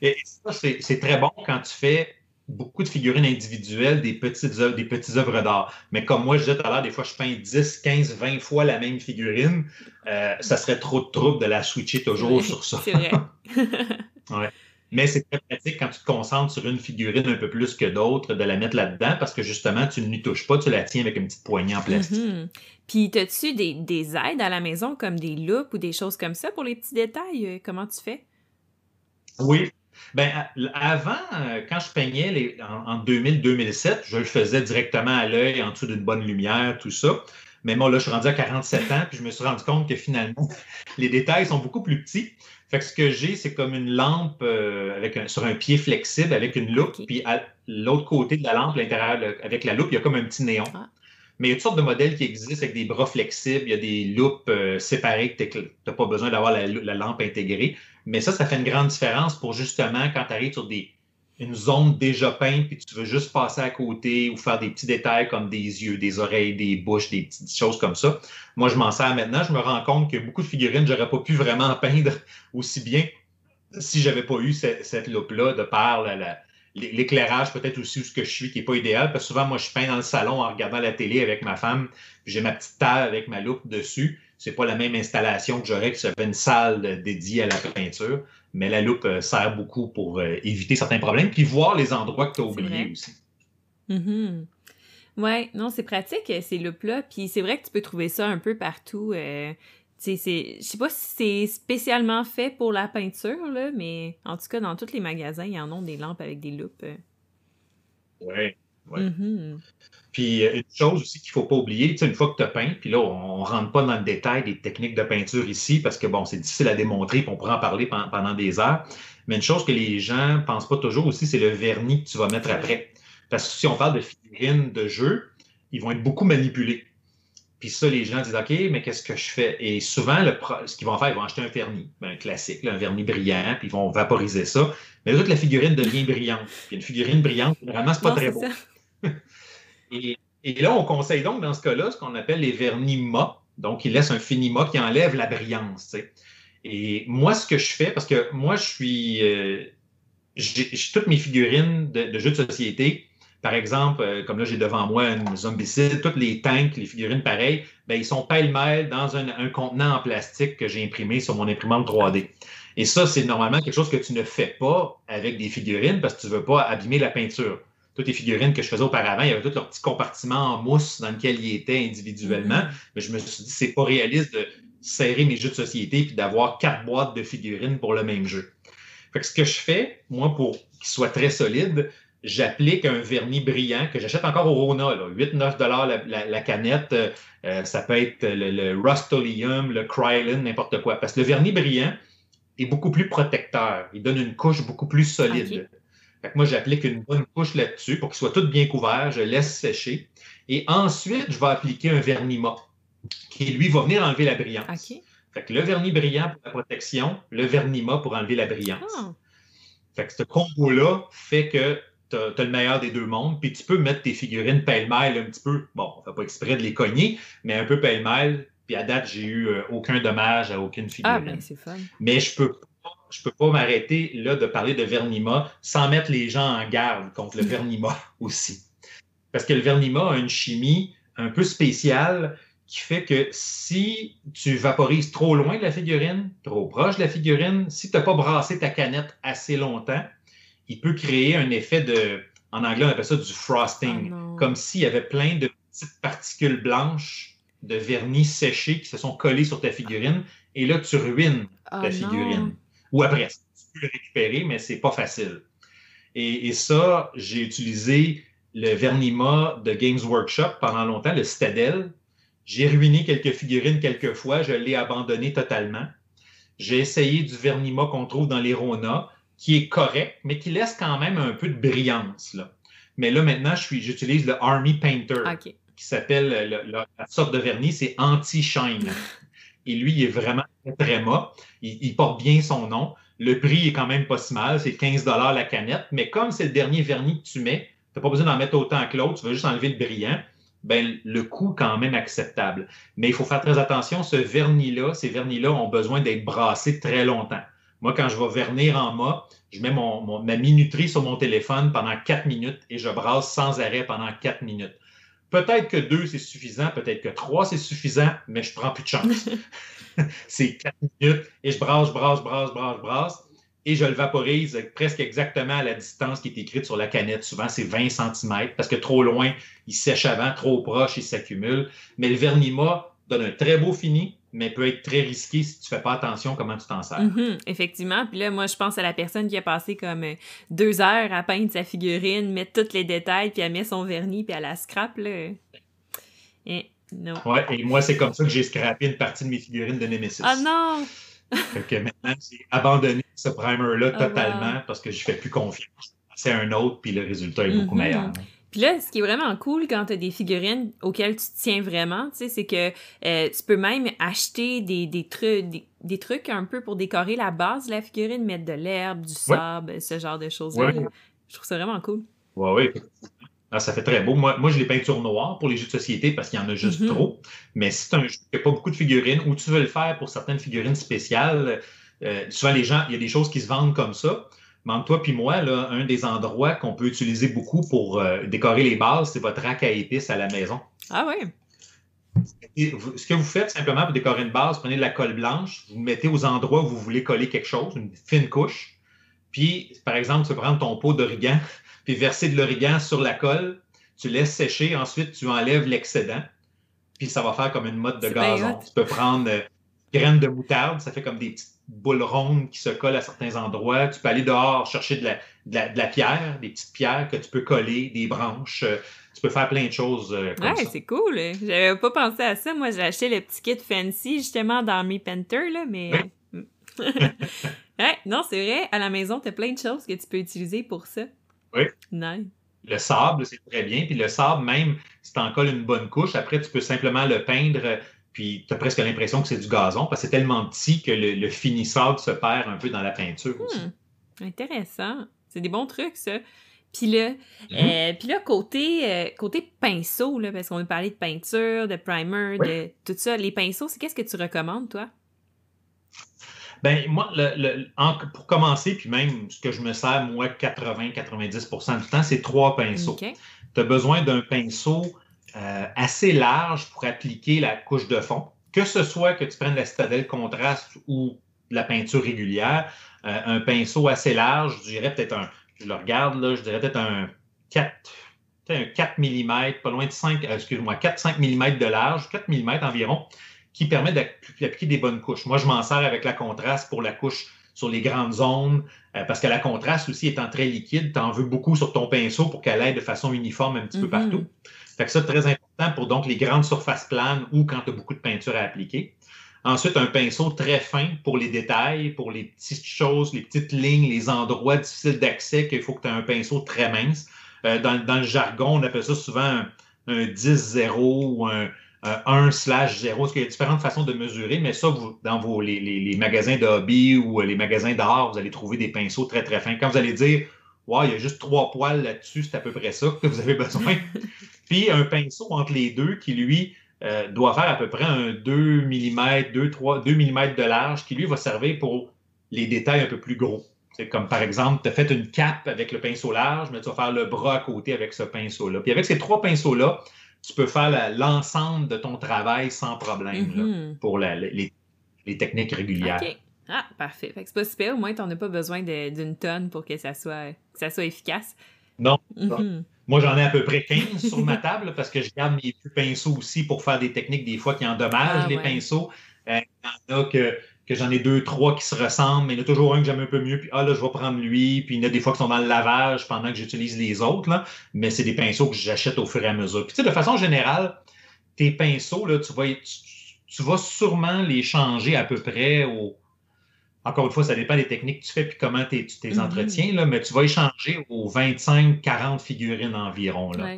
Et ça, c'est très bon quand tu fais beaucoup de figurines individuelles, des petites œuvres, des petites œuvres d'art. Mais comme moi, je disais tout à l'heure, des fois, je peins 10, 15, 20 fois la même figurine. Euh, ça serait trop de trouble de la switcher toujours sur ça. C'est vrai. (laughs) ouais. Mais c'est très pratique quand tu te concentres sur une figurine un peu plus que d'autres, de la mettre là-dedans parce que justement, tu ne lui touches pas, tu la tiens avec une petite poignée en plastique. Mhm. Puis, as-tu des, des, aides à la maison comme des loupes ou des choses comme ça pour les petits détails? Euh, comment tu fais? Oui. Ben, avant, euh, quand je peignais les, en, 2000-2007, je le faisais directement à l'œil, en dessous d'une bonne lumière, tout ça. Mais moi, là, je suis rendu à 47 ans, puis je me suis rendu compte que finalement, (laughs) les détails sont beaucoup plus petits. Fait que ce que j'ai, c'est comme une lampe euh, avec sur un pied flexible avec une loupe, puis à l'autre côté de la lampe, l'intérieur, avec la loupe, il y a comme un petit néon. Ah. Mais il y a toutes sortes de modèles qui existent avec des bras flexibles, il y a des loupes euh, séparées que tu n'as pas besoin d'avoir la, lampe intégrée. Mais ça, ça fait une grande différence pour justement quand tu arrives sur des, une zone déjà peinte puis tu veux juste passer à côté ou faire des petits détails comme des yeux, des oreilles, des bouches, des petites choses comme ça. Moi, je m'en sers maintenant. Je me rends compte que beaucoup de figurines, j'aurais pas pu vraiment (laughs) peindre aussi bien si j'avais pas eu cette, loupe-là de par l'éclairage peut-être aussi où ce que je suis qui n'est pas idéal. Parce que souvent, moi, je peins dans le salon en regardant la télé avec ma femme, j'ai ma petite table avec ma loupe dessus. C'est pas la même installation que j'aurais que j'avais une salle dédiée à la peinture mais la loupe euh, sert beaucoup pour euh, éviter certains problèmes, puis voir les endroits que tu as oubliés aussi. Mm Ouais, non, c'est pratique euh, ces loupes-là, puis c'est vrai que tu peux trouver ça un peu partout. Euh, je sais pas si c'est spécialement fait pour la peinture, là, mais en tout cas, dans tous les magasins, il y en a des lampes avec des loupes. Oui, Mm-hmm. Puis euh, une chose aussi qu'il ne faut pas oublier, une fois que tu as peint, puis là, on ne rentre pas dans le détail des techniques de peinture ici parce que bon, c'est difficile à démontrer, puis on pourra en parler pendant, des heures. Mais une chose que les gens ne pensent pas toujours aussi, c'est le vernis que tu vas mettre après. Parce que si on parle de figurines de jeu, ils vont être beaucoup manipulés. Puis ça, les gens disent OK, mais qu'est-ce que je fais? Et souvent, le ce qu'ils vont faire, ils vont acheter un vernis, ben, un classique, un vernis brillant, puis ils vont vaporiser ça. Mais là, la figurine devient brillante. Puis une figurine brillante, généralement, c'est pas très beau. (laughs) et, là, on conseille donc, dans ce cas-là, ce qu'on appelle les vernis mat. Donc, il laisse un finima qui enlève la brillance. Et moi, ce que je fais, parce que moi, je suis. Euh, j'ai toutes mes figurines de, jeux de société. Par exemple, euh, comme là, j'ai devant moi une zombicide, toutes les tanks, les figurines pareilles, ben, ils sont pêle-mêle dans un, un, contenant en plastique que j'ai imprimé sur mon imprimante 3D. Et ça, c'est normalement quelque chose que tu ne fais pas avec des figurines parce que tu ne veux pas abîmer la peinture toutes les figurines que je faisais auparavant, il y avait tous leurs petits compartiments en mousse dans lesquels ils étaient individuellement. Mm-hmm. Mais je me suis dit, c'est pas réaliste de serrer mes jeux de société et d'avoir quatre boîtes de figurines pour le même jeu. Fait que ce que je fais, moi, pour qu'il soit très solide, j'applique un vernis brillant que j'achète encore au Rona, 8-9 la, la, canette. Euh, ça peut être le, le Rust-Oleum, le Krylon, n'importe quoi. Parce que le vernis brillant est beaucoup plus protecteur. Il donne une couche beaucoup plus solide moi, j'applique une bonne couche là-dessus pour qu'il soit tout bien couvert. Je laisse sécher. Et ensuite, je vais appliquer un vernis mat qui, lui, va venir enlever la brillance. Fait que le vernis brillant pour la protection, le vernis mat pour enlever la brillance. Ah. Fait que ce combo-là fait que tu as, le meilleur des deux mondes, puis tu peux mettre tes figurines pêle-mêle un petit peu. Bon, on ne fait pas exprès de les cogner, mais un peu pêle-mêle. Puis à date, j'ai eu euh, aucun dommage à aucune figurine. Ah, ben, c'est fun. Mais je peux je ne peux pas m'arrêter là de parler de vernima sans mettre les gens en garde contre le (laughs) vernima aussi. Parce que le vernima a une chimie un peu spéciale qui fait que si tu vaporises trop loin de la figurine, trop proche de la figurine, si tu n'as pas brassé ta canette assez longtemps, il peut créer un effet de, en anglais on appelle ça du frosting, oh comme s'il y avait plein de petites particules blanches de vernis séché qui se sont collées sur ta figurine, et là tu ruines ta oh figurine. Ou après, tu peux le récupérer, mais c'est pas facile. Et, ça, j'ai utilisé le Vernima de Games Workshop pendant longtemps, le Stadel. J'ai ruiné quelques figurines quelques fois, je l'ai abandonné totalement. J'ai essayé du Vernima qu'on trouve dans les Rona, qui est correct, mais qui laisse quand même un peu de brillance. Là. Mais là, maintenant, j'utilise le Army Painter, qui s'appelle, la sorte de vernis, c'est Anti-Shine. (laughs) Et lui, il est vraiment très mat. Il, porte bien son nom. Le prix est quand même pas si mal, c'est 15 la canette. Mais comme c'est le dernier vernis que tu mets, tu n'as pas besoin d'en mettre autant que l'autre, tu veux juste enlever le brillant. Ben, le coût quand même acceptable. Mais il faut faire très attention, ce vernis-là, ces vernis-là ont besoin d'être brassés très longtemps. Moi, quand je vais vernir en mât, je mets mon, ma minuterie sur mon téléphone pendant quatre minutes et je brasse sans arrêt pendant quatre minutes. Peut-être que deux, c'est suffisant, peut-être que trois, c'est suffisant, mais je prends plus de chance. (laughs) c'est quatre minutes et je brasse, brasse, brasse, brasse, brasse et je le vaporise presque exactement à la distance qui est écrite sur la canette. Souvent, c'est 20 cm parce que trop loin, il sèche avant, trop proche, il s'accumule. Mais le vernima donne un très beau fini, mais peut être très risqué si tu fais pas attention comment tu t'en sers. Mm-hmm, effectivement. Puis là, moi, je pense à la personne qui a passé comme euh, deux heures à peindre sa figurine, mettre tous les détails, puis elle met son vernis, puis elle la scrape, là. Et, non. Ouais, et moi, c'est comme ça que j'ai scrappé une partie de mes figurines de Nemesis. Ah non! (laughs) fait que maintenant, j'ai abandonné ce primer-là oh, totalement parce que je fais plus confiance. C'est un autre, puis le résultat est beaucoup mm-hmm. meilleur. Puis là, ce qui est vraiment cool quand tu as des figurines auxquelles tu tiens vraiment, tu sais, c'est que euh, tu peux même acheter des, des trucs, des, trucs un peu pour décorer la base de la figurine, mettre de l'herbe, du sable, ce genre de choses-là. Je trouve ça vraiment cool. Oui, oui. Ah, ça fait très beau. Moi, moi, j'ai les peintures noires pour les jeux de société parce qu'il y en a juste mm-hmm. trop. Mais si tu un jeu qui n'a pas beaucoup de figurines ou tu veux le faire pour certaines figurines spéciales, euh, souvent les gens, il y a des choses qui se vendent comme ça. Entre toi et moi, là, un des endroits qu'on peut utiliser beaucoup pour euh, décorer les bases, c'est votre rack à épices à la maison. Ah oui? ce que vous faites simplement pour décorer une base, prenez de la colle blanche, vous mettez aux endroits où vous voulez coller quelque chose, une fine couche. Puis, par exemple, tu peux prendre ton pot d'origan, (laughs) puis verser de l'origan sur la colle, tu laisses sécher, ensuite tu enlèves l'excédent, puis ça va faire comme une mode de gazon. Tu peux prendre euh, graines de moutarde, ça fait comme des petites boules rondes qui se collent à certains endroits. Tu peux aller dehors chercher de la, de la, pierre, des petites pierres que tu peux coller, des branches. Euh, tu peux faire plein de choses euh, comme ouais, c'est cool. J'avais pas pensé à ça. Moi, j'ai acheté le petit kit fancy justement dans Mi Painter, là, mais. (laughs) ouais, non, c'est vrai. À la maison, tu as plein de choses que tu peux utiliser pour ça. Oui. Nice. Le sable, c'est très bien. Puis le sable, même si tu en colles une bonne couche, après, tu peux simplement le peindre puis tu as presque l'impression que c'est du gazon parce que c'est tellement petit que le, finissable se perd un peu dans la peinture aussi. Hmm. Intéressant. C'est des bons trucs, ça. Puis là, mm-hmm. euh, puis là côté, euh, côté pinceau, là, parce qu'on a parlé de peinture, de primer, de tout ça, les pinceaux, c'est qu'est-ce que tu recommandes, toi? Ben moi, le, pour commencer, puis même ce que je me sers, moi, 80-90% du temps, c'est trois pinceaux. Tu as besoin d'un pinceau euh, assez large pour appliquer la couche de fond. Que ce soit que tu prennes la citadelle contraste ou la peinture régulière, euh, un pinceau assez large, je dirais peut-être un, je le regarde là, je dirais peut-être un 4, un 4 mm, pas loin de 5, euh, excuse-moi, 4-5 mm de large, 4 mm environ, qui permet d'appliquer des bonnes couches. Moi, je m'en sers avec la contraste pour la couche sur les grandes zones, parce que la contraste aussi étant très liquide, tu en veux beaucoup sur ton pinceau pour qu'elle aille de façon uniforme un petit peu mm-hmm. partout. Fait que ça, très important pour donc les grandes surfaces planes ou quand tu as beaucoup de peinture à appliquer. Ensuite, un pinceau très fin pour les détails, pour les petites choses, les petites lignes, les endroits difficiles d'accès qu'il faut que tu aies un pinceau très mince. Euh, dans, le jargon, on appelle ça souvent un, 10-0 ou un, 1 slash 0, parce qu'il y a différentes façons de mesurer, mais ça, dans les, les magasins de hobby ou les magasins d'art, vous allez trouver des pinceaux très, très fins. Quand vous allez dire Ouais, il y a juste trois poils là-dessus, c'est à peu près ça que vous avez besoin. (laughs) Puis un pinceau entre les deux qui, lui, euh, doit faire à peu près un 2 mm, 2, 3, 2 mm de large, qui, lui, va servir pour les détails un peu plus gros. C'est comme par exemple, tu as fait une cape avec le pinceau large, mais tu vas faire le bras à côté avec ce pinceau-là. Puis avec ces trois pinceaux-là, tu peux faire l'ensemble de ton travail sans problème mm-hmm. pour les, techniques régulières. Ah, parfait. Fait que c'est pas super, au moins, t'en as pas besoin d'une tonne pour que ça soit, que ça soit efficace. Non. Mhm. Moi, j'en ai à peu près 15 sur ma table parce que je garde mes pinceaux aussi pour faire des techniques des fois qui endommagent ah, les pinceaux. Euh, il y en a que, que j'en ai deux, trois qui se ressemblent, mais il y en a toujours un que j'aime un peu mieux. Puis, ah là, je vais prendre lui. Puis, il y en a des fois qui sont dans le lavage pendant que j'utilise les autres. Là. Mais c'est des pinceaux que j'achète au fur et à mesure. Puis, tu sais, de façon générale, tes pinceaux, là, tu vas, tu vas sûrement les changer à peu près au encore une fois, ça dépend des techniques que tu fais puis comment tu tes mm-hmm. entretiens, là, mais tu vas échanger aux 25-40 figurines environ. Là,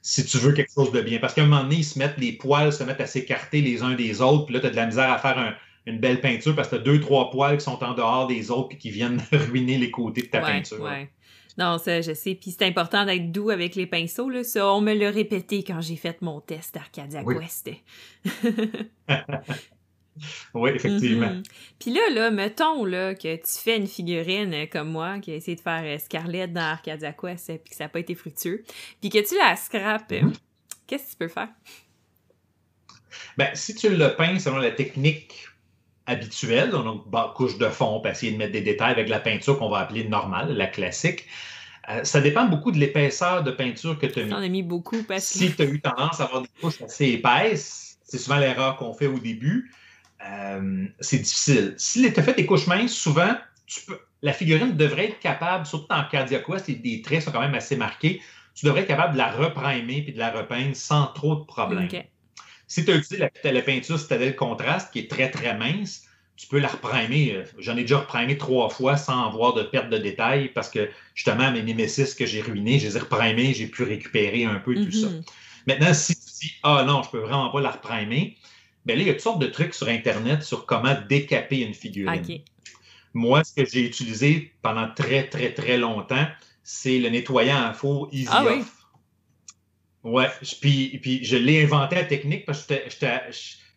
Si tu veux quelque chose de bien. Parce qu'à un moment donné, ils se mettent, les poils se mettent à s'écarter les uns des autres, puis là, tu as de la misère à faire une belle peinture parce que tu as deux, trois poils qui sont en dehors des autres puis qui viennent (laughs) ruiner les côtés de ta peinture. Ouais. Non, ça, je sais. Puis c'est important d'être doux avec les pinceaux. Là. Ça, on me l'a répété quand j'ai fait mon test d'Arcadia Quest. (laughs) (laughs) Oui, effectivement. Mhm. Puis là, là, mettons là, que tu fais une figurine euh, comme moi qui a essayé de faire euh, Scarlett dans Arcadia Quest puis que ça n'a pas été fructueux, puis que tu la scrapes, mhm. qu'est-ce que tu peux faire? Ben, si tu le peins selon la technique habituelle, donc couche de fond, puis essayer de mettre des détails avec la peinture qu'on va appeler normale, la classique, euh, ça dépend beaucoup de l'épaisseur de peinture que tu as mis. On a mis beaucoup parce que... Si tu as eu tendance à avoir des couches assez épaisses, c'est souvent l'erreur qu'on fait au début, euh, c'est difficile. Si tu as fait des couches minces, souvent, la figurine devrait être capable, surtout dans Cardia Quest, les, traits sont quand même assez marqués, tu devrais être capable de la reprimer puis de la repeindre sans trop de problèmes. Si tu as utilisé la, la peinture Citadel Contraste, qui est très, très mince, tu peux la reprimer. J'en ai déjà reprimé trois fois sans avoir de perte de détails parce que justement, mes Nemesis que j'ai ruinés, je les ai reprimés, j'ai pu récupérer un peu tout ça. Mm-hmm. Maintenant, si tu dis Ah non, je peux vraiment pas la reprimer, bien là, il y a toutes sortes de trucs sur Internet sur comment décaper une figurine. Moi, ce que j'ai utilisé pendant très, très, très longtemps, c'est le nettoyant à four Easy ah, Off. Oui? Ouais, puis, puis je l'ai inventé la technique parce que j'étais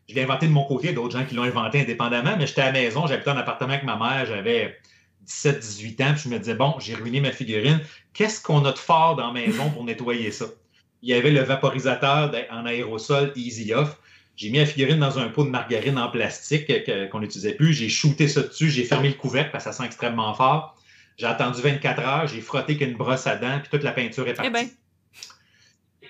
je l'ai inventé de mon côté, d'autres gens qui l'ont inventé indépendamment, mais j'étais à la maison, j'habitais en appartement avec ma mère, j'avais 17-18 ans, puis je me disais, bon, j'ai ruiné ma figurine, qu'est-ce qu'on a de fort dans la maison pour nettoyer ça? Il y avait le vaporisateur en aérosol Easy Off. J'ai mis la figurine dans un pot de margarine en plastique qu'on n'utilisait plus. J'ai shooté ça dessus, j'ai fermé le couvercle parce que ça sent extrêmement fort. J'ai attendu 24 heures, j'ai frotté qu'une brosse à dents, puis toute la peinture est partie. Eh ben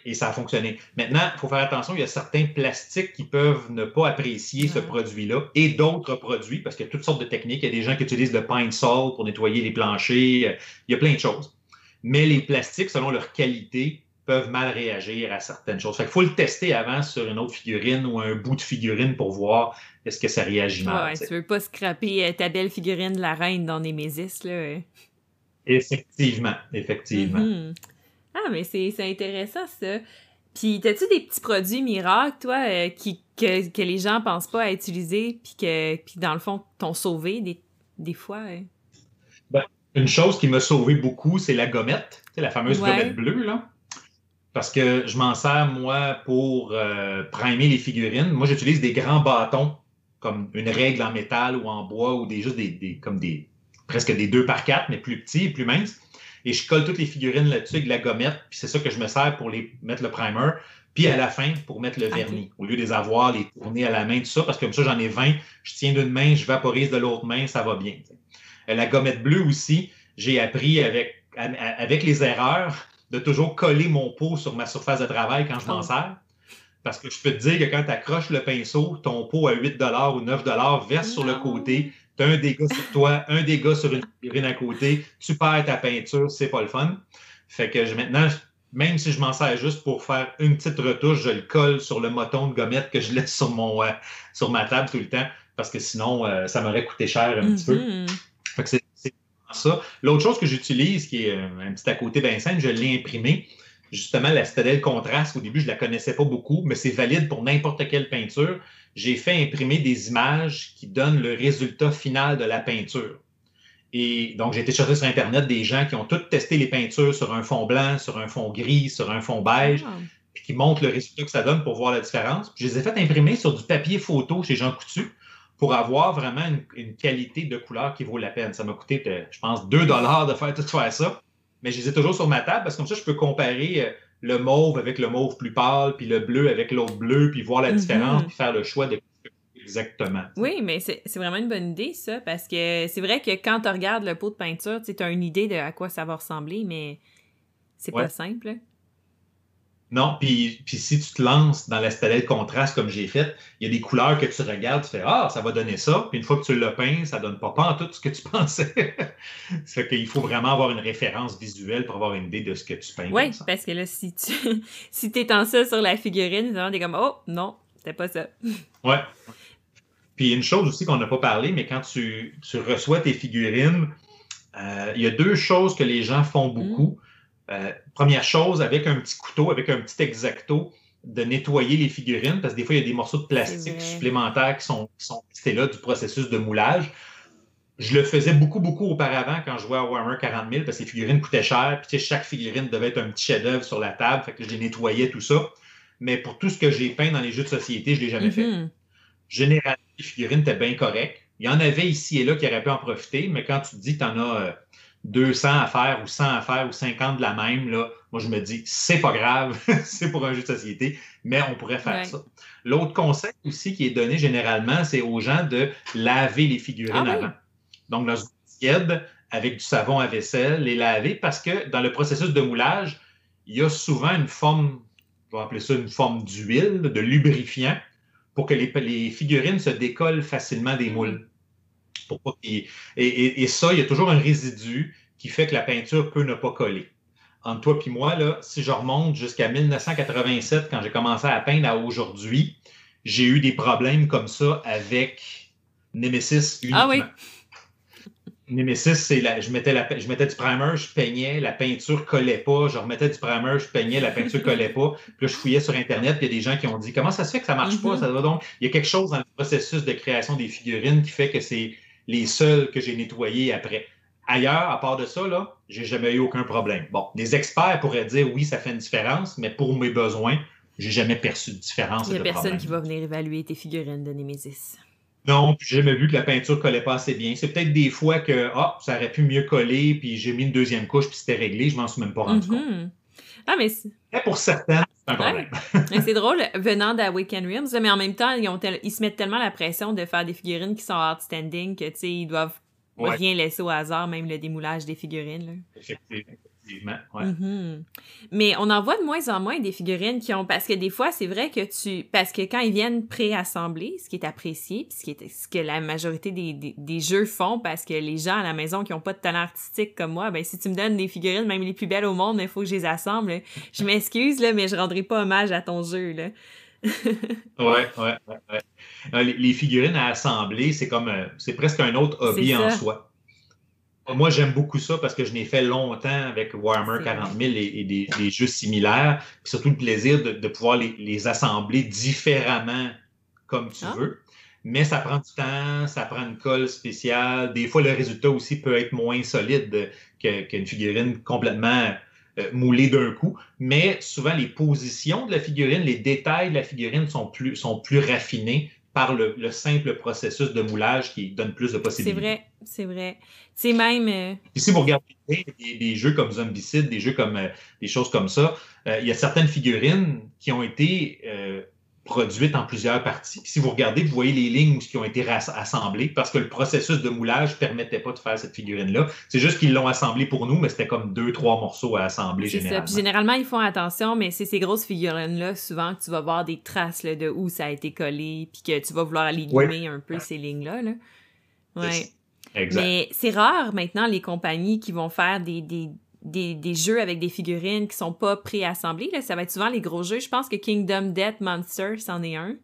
et ça a fonctionné. Maintenant, il faut faire attention, il y a certains plastiques qui peuvent ne pas apprécier ce produit-là et d'autres produits, parce qu'il y a toutes sortes de techniques. Il y a des gens qui utilisent le pine salt pour nettoyer les planchers. Il y a plein de choses. Mais les plastiques, selon leur qualité, peuvent mal réagir à certaines choses. Il faut le tester avant sur une autre figurine ou un bout de figurine pour voir est-ce que ça réagit mal. Ouais, tu veux pas scraper euh, ta belle figurine de la reine dans Némésis, là. Effectivement, effectivement. Mm-hmm. Ah, mais c'est intéressant, ça. Puis, t'as-tu des petits produits miracles, toi, euh, qui, que, que, les gens pensent pas à utiliser, puis que, puis dans le fond, t'ont sauvé des, des fois? Hein? Ben, une chose qui m'a sauvé beaucoup, c'est la gommette, la fameuse gommette bleue, là. Parce que je m'en sers, moi, pour euh, primer les figurines. Moi, j'utilise des grands bâtons, comme une règle en métal ou en bois, ou des, juste des, des comme des, presque des 2 par 4, mais plus petits et plus minces et je colle toutes les figurines là-dessus avec de la gommette, puis c'est ça que je me sers pour les mettre le primer, puis à la fin pour mettre le vernis, au lieu de les avoir, les tourner à la main, tout ça, parce que comme ça, j'en ai 20, je tiens d'une main, je vaporise de l'autre main, ça va bien. Euh, la gommette bleue aussi, j'ai appris avec, avec les erreurs de toujours coller mon pot sur ma surface de travail quand je m'en oh. sers. Parce que je peux te dire que quand tu accroches le pinceau, ton pot à 8 ou 9 verse sur le côté, tu as un dégât sur toi, (laughs) un dégât sur une figurine à côté, tu perds ta peinture, c'est pas le fun. Fait que maintenant, même si je m'en sers juste pour faire une petite retouche, je le colle sur le moton de gommette que je laisse sur, mon, euh, sur ma table tout le temps, parce que sinon, euh, ça m'aurait coûté cher un petit peu. Mm-hmm. Fait que c'est ça. L'autre chose que j'utilise, qui est euh, un petit à côté bien simple, je l'ai imprimé. Justement, la Citadelle Contraste, au début, je ne la connaissais pas beaucoup, mais c'est valide pour n'importe quelle peinture j'ai fait imprimer des images qui donnent le résultat final de la peinture. Et donc, j'ai été chercher sur Internet des gens qui ont toutes testé les peintures sur un fond blanc, sur un fond gris, sur un fond beige, ah. puis qui montrent le résultat que ça donne pour voir la différence. je les ai fait imprimer sur du papier photo chez Jean Coutu pour avoir vraiment une, qualité de couleur qui vaut la peine. Ça m'a coûté, euh, je pense, 2 dollars de faire tout faire ça. Mais je les ai toujours sur ma table parce que comme ça, je peux comparer euh, le mauve avec le mauve plus pâle, puis le bleu avec l'autre bleu, puis voir la mhm. différence, puis faire le choix de exactement. Oui, mais c'est vraiment une bonne idée, ça, parce que c'est vrai que quand tu regardes le pot de peinture, tu as une idée de à quoi ça va ressembler, mais c'est pas simple. Non, puis, puis si tu te lances dans la de contraste comme j'ai fait, il y a des couleurs que tu regardes, tu fais Ah, ça va donner ça. Puis une fois que tu le peins, ça donne pas, pas en tout ce que tu (laughs) pensais. c'est qu'il faut vraiment avoir une référence visuelle pour avoir une idée de ce que tu peins. Oui, parce que là, si tu (laughs) si étends ça sur la figurine, tu es comme Oh, non, c'était pas ça. (laughs) ouais. Puis une chose aussi qu'on n'a pas parlé, mais quand tu, tu reçois tes figurines, euh, il y a deux choses que les gens font beaucoup. Euh, première chose, avec un petit couteau, avec un petit exacto, de nettoyer les figurines, parce que des fois, il y a des morceaux de plastique supplémentaires qui sont, qui sont là du processus de moulage. Je le faisais beaucoup, beaucoup auparavant quand je jouais à Warhammer 40 000, parce que les figurines coûtaient cher, puis chaque figurine devait être un petit chef-d'œuvre sur la table, fait que je les nettoyais, tout ça. Mais pour tout ce que j'ai peint dans les jeux de société, je ne l'ai jamais fait. Mm-hmm. généralement, les figurines étaient bien correctes. Il y en avait ici et là qui auraient pu en profiter, mais quand tu te dis que tu en as 200 euh, à faire ou 100 à faire ou 50 de la même, là, moi je me dis, c'est pas grave, (laughs) c'est pour un jeu de société, mais on pourrait faire ça. L'autre conseil aussi qui est donné généralement, c'est aux gens de laver les figurines ah avant. Donc, dans une tiède, avec du savon à vaisselle, les laver, parce que dans le processus de moulage, il y a souvent une forme, on va appeler ça une forme d'huile, de lubrifiant, pour que les, figurines se décollent facilement des moules. Et, ça, il y a toujours un résidu qui fait que la peinture peut ne pas coller. Entre toi et moi, là, si je remonte jusqu'à 1987, quand j'ai commencé à peindre à aujourd'hui, j'ai eu des problèmes comme ça avec Nemesis uniquement. Ah oui. Nemesis, c'est la, je mettais la, je mettais du primer, je peignais, la peinture collait pas, je remettais du primer, je peignais, la peinture collait pas. Puis là, je fouillais sur Internet, puis il y a des gens qui ont dit comment ça se fait que ça marche pas? Mm-hmm. Ça donc, il y a quelque chose dans le processus de création des figurines qui fait que c'est les seuls que j'ai nettoyés après. Ailleurs, à part de ça, là, j'ai jamais eu aucun problème. Bon, des experts pourraient dire oui, ça fait une différence, mais pour mes besoins, j'ai jamais perçu de différence. Il n'y a personne qui va venir évaluer tes figurines de Nemesis. Non, puis j'ai jamais vu que la peinture collait pas assez bien. C'est peut-être des fois que ah, ça aurait pu mieux coller, puis j'ai mis une deuxième couche, puis c'était réglé, je m'en suis même pas rendu compte. Mm-hmm. Ah, mais, mais pour certains, c'est (laughs) drôle, venant d'Awaken Realms, mais en même temps, ils, ont ils, se mettent tellement la pression de faire des figurines qui sont outstanding que, tu sais, ils doivent rien laisser au hasard, même le démoulage des figurines. Là. Effectivement. Mm-hmm. Mais on en voit de moins en moins des figurines qui ont. Parce que des fois, c'est vrai que tu. Parce que quand ils viennent préassemblés, ce qui est apprécié, puis ce, qui est... ce que la majorité des, des, jeux font, parce que les gens à la maison qui n'ont pas de talent artistique comme moi, ben si tu me donnes des figurines, même les plus belles au monde, il faut que je les assemble. Je m'excuse, là, mais je rendrai pas hommage à ton jeu. Là. (laughs) ouais, ouais, ouais. Les, figurines à assembler, c'est comme. Euh, c'est presque un autre hobby en soi. Moi, j'aime beaucoup ça parce que je l'ai fait longtemps avec Warhammer 40 000 et, des, jeux similaires. Puis surtout le plaisir de, pouvoir les, assembler différemment comme tu ah. veux. Mais ça prend du temps, ça prend une colle spéciale. Des fois, le résultat aussi peut être moins solide qu'une figurine complètement euh, moulée d'un coup. Mais souvent, les positions de la figurine, les détails de la figurine sont plus, sont plus raffinés par le, simple processus de moulage qui donne plus de possibilités. C'est vrai, c'est vrai. C'est même. Euh, si vous regardez des, jeux comme Zombicide, des jeux comme euh, des choses comme ça, euh, il y a certaines figurines qui ont été produites en plusieurs parties. si vous regardez, vous voyez les lignes qui ont été assemblées parce que le processus de moulage ne permettait pas de faire cette figurine-là. C'est juste qu'ils l'ont assemblée pour nous, mais c'était comme deux, trois morceaux à assembler généralement. Ça. généralement, ils font attention, mais c'est ces grosses figurines-là, souvent, que tu vas voir des traces de où ça a été collé, puis que tu vas vouloir aligner un peu ces lignes-là. Là. Ouais. Exact. Mais c'est rare maintenant les compagnies qui vont faire des, des, des, des, jeux avec des figurines qui sont pas préassemblées. Là. Ça va être souvent les gros jeux. Je pense que Kingdom Death Monster, c'en est un.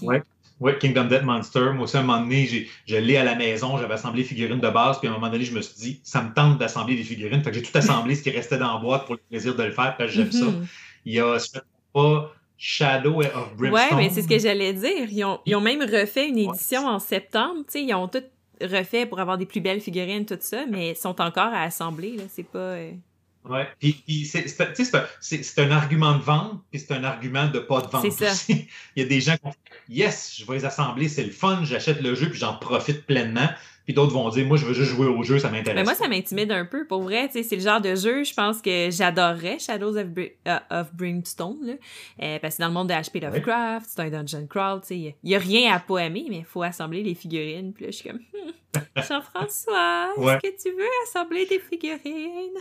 Oui, ouais, Kingdom Death Monster. Moi aussi, à un moment donné, je l'ai à la maison, j'avais assemblé les figurines de base, puis à un moment donné, je me suis dit, ça me tente d'assembler des figurines. Fait que j'ai tout assemblé ce qui restait dans la boîte pour le plaisir de le faire, parce que j'aime ça. Mm-hmm. Il y a, pas Shadow of Brimstone. Ouais, mais c'est ce que j'allais dire. Ils ont, ils ont, même refait une édition en septembre. sais, ils ont tout refait pour avoir des plus belles figurines, tout ça, mais sont encore à assembler. Là. C'est pas. Ouais. Puis, c'est un, argument de vente, puis c'est un argument de pas de vente aussi. (laughs) Il y a des gens qui vont Yes, je vais les assembler, c'est le fun, j'achète le jeu, puis j'en profite pleinement. Puis d'autres vont dire Moi, je veux juste jouer au jeu, ça m'intéresse. Mais moi, ça m'intimide un peu. Pour vrai, c'est le genre de jeu, je pense que j'adorerais Shadows of, euh, Brimstone. Là. Euh, parce que dans le monde de HP Lovecraft, c'est un dungeon crawl. Il n'y a rien à pas aimer, mais il faut assembler les figurines. Puis là, je suis comme (laughs) Jean-François, est-ce que tu veux assembler des figurines?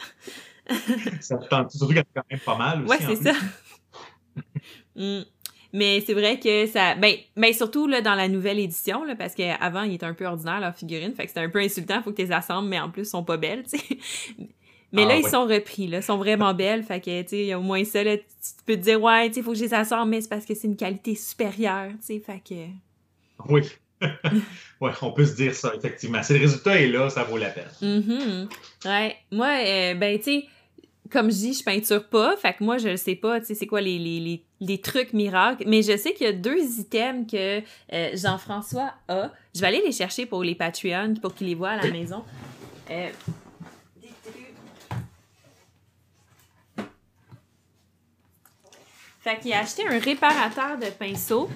(laughs) ça tente. Surtout qu'elle quand même pas mal aussi. Ouais, c'est ça. (laughs) Mm. Mais c'est vrai que ça. Ben, ben surtout là, dans la nouvelle édition, là, parce qu'avant, il était un peu ordinaire, leur figurine. Fait que c'était un peu insultant. Faut que tu les assembles, mais en plus, ils sont pas belles, (laughs) tu sais. Mais là, ah ils sont repris, là. Ils sont vraiment belles. Fait que, tu sais, au moins ça, là, tu peux te dire, ouais, tu sais, faut que je les assemble, mais c'est parce que c'est une qualité supérieure, tu sais. Fait que. Oui. ouais, on peut se dire ça, effectivement. Si le résultat est là, ça vaut la peine. Mm Ouais. Moi, euh, ben, tu sais, comme je dis, je peinture pas. Fait que moi, je sais pas, tu sais, c'est quoi les, les, les, trucs miracles. Mais je sais qu'il y a deux items que euh, Jean-François a. Je vais aller les chercher pour les Patreons, pour qu'ils les voient à la maison. Euh, fait qu'il a acheté un réparateur de pinceau.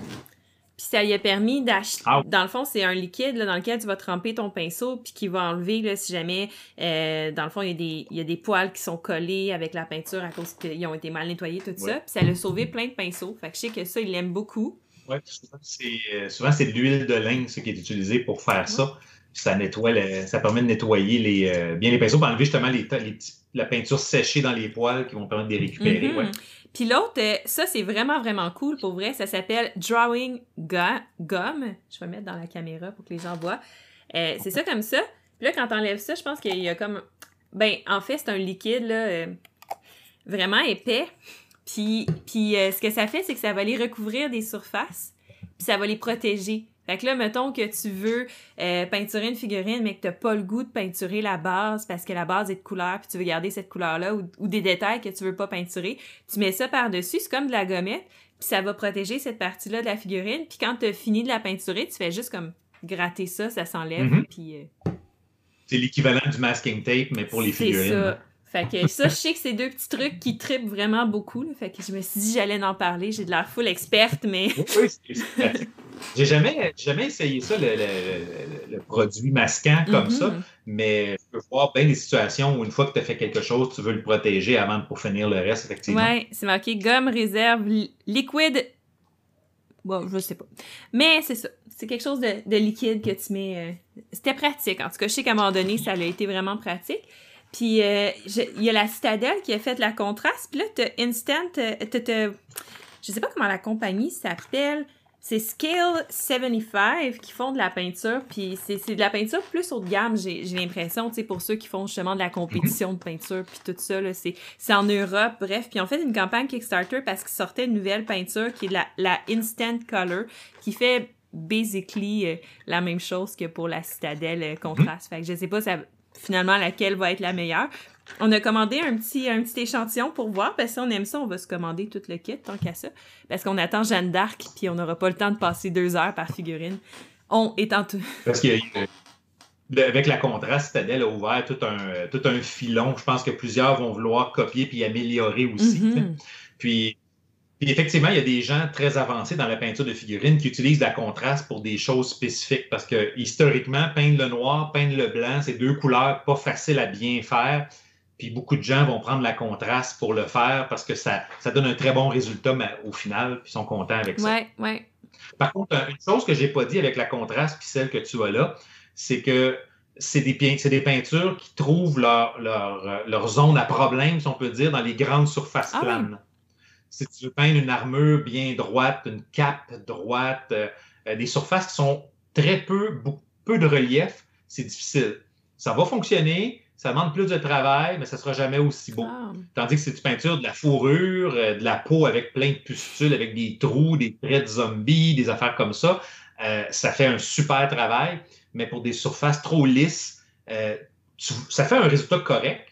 Puis ça lui a permis d'acheter. Ah. Dans le fond, c'est un liquide là, dans lequel tu vas tremper ton pinceau, puis qui va enlever, là, si jamais, euh, dans le fond, il y, a des, il y a des poils qui sont collés avec la peinture à cause qu'ils ont été mal nettoyés, tout ça. Puis ça l'a sauvé plein de pinceaux. Fait que je sais que ça, il l'aime beaucoup. Ouais, puis souvent, c'est, euh, souvent, c'est de l'huile de lin ce qui est utilisé pour faire ça. Puis ça nettoie, le- ça permet de nettoyer les, euh, bien les pinceaux, pour enlever justement les, ta- les petits- la peinture séchée dans les poils qui vont permettre de les récupérer. Mhm. ouais. Puis l'autre, euh, ça, c'est vraiment, vraiment cool. Pour vrai, ça s'appelle Drawing Gu- Gum. Je vais mettre dans la caméra pour que les gens voient. Euh, c'est ça comme ça. Puis là, quand t'enlèves ça, je pense qu'il y a comme... Ben, en fait, c'est un liquide, là, euh, vraiment épais. Puis, ce que ça fait, c'est que ça va les recouvrir des surfaces, puis ça va les protéger. Fait que là, mettons que tu veux euh, peinturer une figurine, mais que t'as pas le goût de peinturer la base parce que la base est de couleur, puis tu veux garder cette couleur-là, ou, ou des détails que tu veux pas peinturer, tu mets ça par-dessus, c'est comme de la gommette, puis ça va protéger cette partie-là de la figurine, puis quand t'as fini de la peinturer, tu fais juste comme gratter ça, ça s'enlève, Mhm. puis... euh, C'est l'équivalent du masking tape, mais pour les c'est figurines. ça. Fait que ça, je sais que c'est deux petits trucs qui trippent vraiment beaucoup. là. fait que je me suis dit j'allais en parler. J'ai de l'air full experte, mais Oui, c'est- c'est. J'ai jamais, jamais essayé ça, le, le- le- produit masquant comme Mhm. ça, mais je peux voir bien des situations où une fois que tu as fait quelque chose, tu veux le protéger avant de pour finir le reste, effectivement. Ouais, c'est marqué gomme réserve li- liquide. Bon, je sais pas. Mais c'est ça. C'est quelque chose de, de liquide que tu mets. euh, C'était pratique. En tout cas, je sais qu'à un moment donné, ça a été vraiment pratique. Puis, euh, il y a la Citadelle qui a fait la contraste. Puis là, t'as Instant. euh, t'as- t'as- je sais pas comment la compagnie s'appelle. C'est Scale 75 qui font de la peinture. Puis, c'est c'est de la peinture plus haut de gamme, j'ai j'ai l'impression, tu sais, pour ceux qui font justement de la compétition de peinture. Puis tout ça, là, c'est c'est en Europe, bref. Puis on fait une campagne Kickstarter parce qu'ils sortaient une nouvelle peinture qui est la, la Instant Color, qui fait basically euh, la même chose que pour la Citadelle euh, Contrast. Fait que je sais pas ça, finalement laquelle va être la meilleure. On a commandé un petit, un petit échantillon pour voir, parce que si on aime ça, on va se commander tout le kit, tant qu'à ça. Parce qu'on attend Jeanne d'Arc, puis on n'aura pas le temps de passer deux heures par figurine. On étant tout... Parce qu'avec la contraste, Citadel a ouvert tout un, tout un filon. Je pense que plusieurs vont vouloir copier puis améliorer aussi. Mhm. Puis, puis effectivement, il y a des gens très avancés dans la peinture de figurines qui utilisent la contraste pour des choses spécifiques parce que historiquement, peindre le noir, peindre le blanc, c'est deux couleurs pas faciles à bien faire. Puis beaucoup de gens vont prendre la contraste pour le faire parce que ça, ça donne un très bon résultat mais au final, puis ils sont contents avec ça. Ouais, ouais. Par contre, une chose que j'ai pas dit avec la contraste puis celle que tu as là, c'est que c'est des, des peintures qui trouvent leur, leur, euh, leur zone à problème, si on peut dire, dans les grandes surfaces Ah oui. Si tu veux peindre une armure bien droite, une cape droite, euh, euh, des surfaces qui sont très peu, beaucoup, peu de relief, c'est difficile. Ça va fonctionner, ça demande plus de travail, mais ça sera jamais aussi beau. Ah. Tandis que si tu peintures de la fourrure, euh, de la peau avec plein de pustules, avec des trous, des traits de zombies, des affaires comme ça, euh, ça fait un super travail. Mais pour des surfaces trop lisses, euh, tu- ça fait un résultat correct,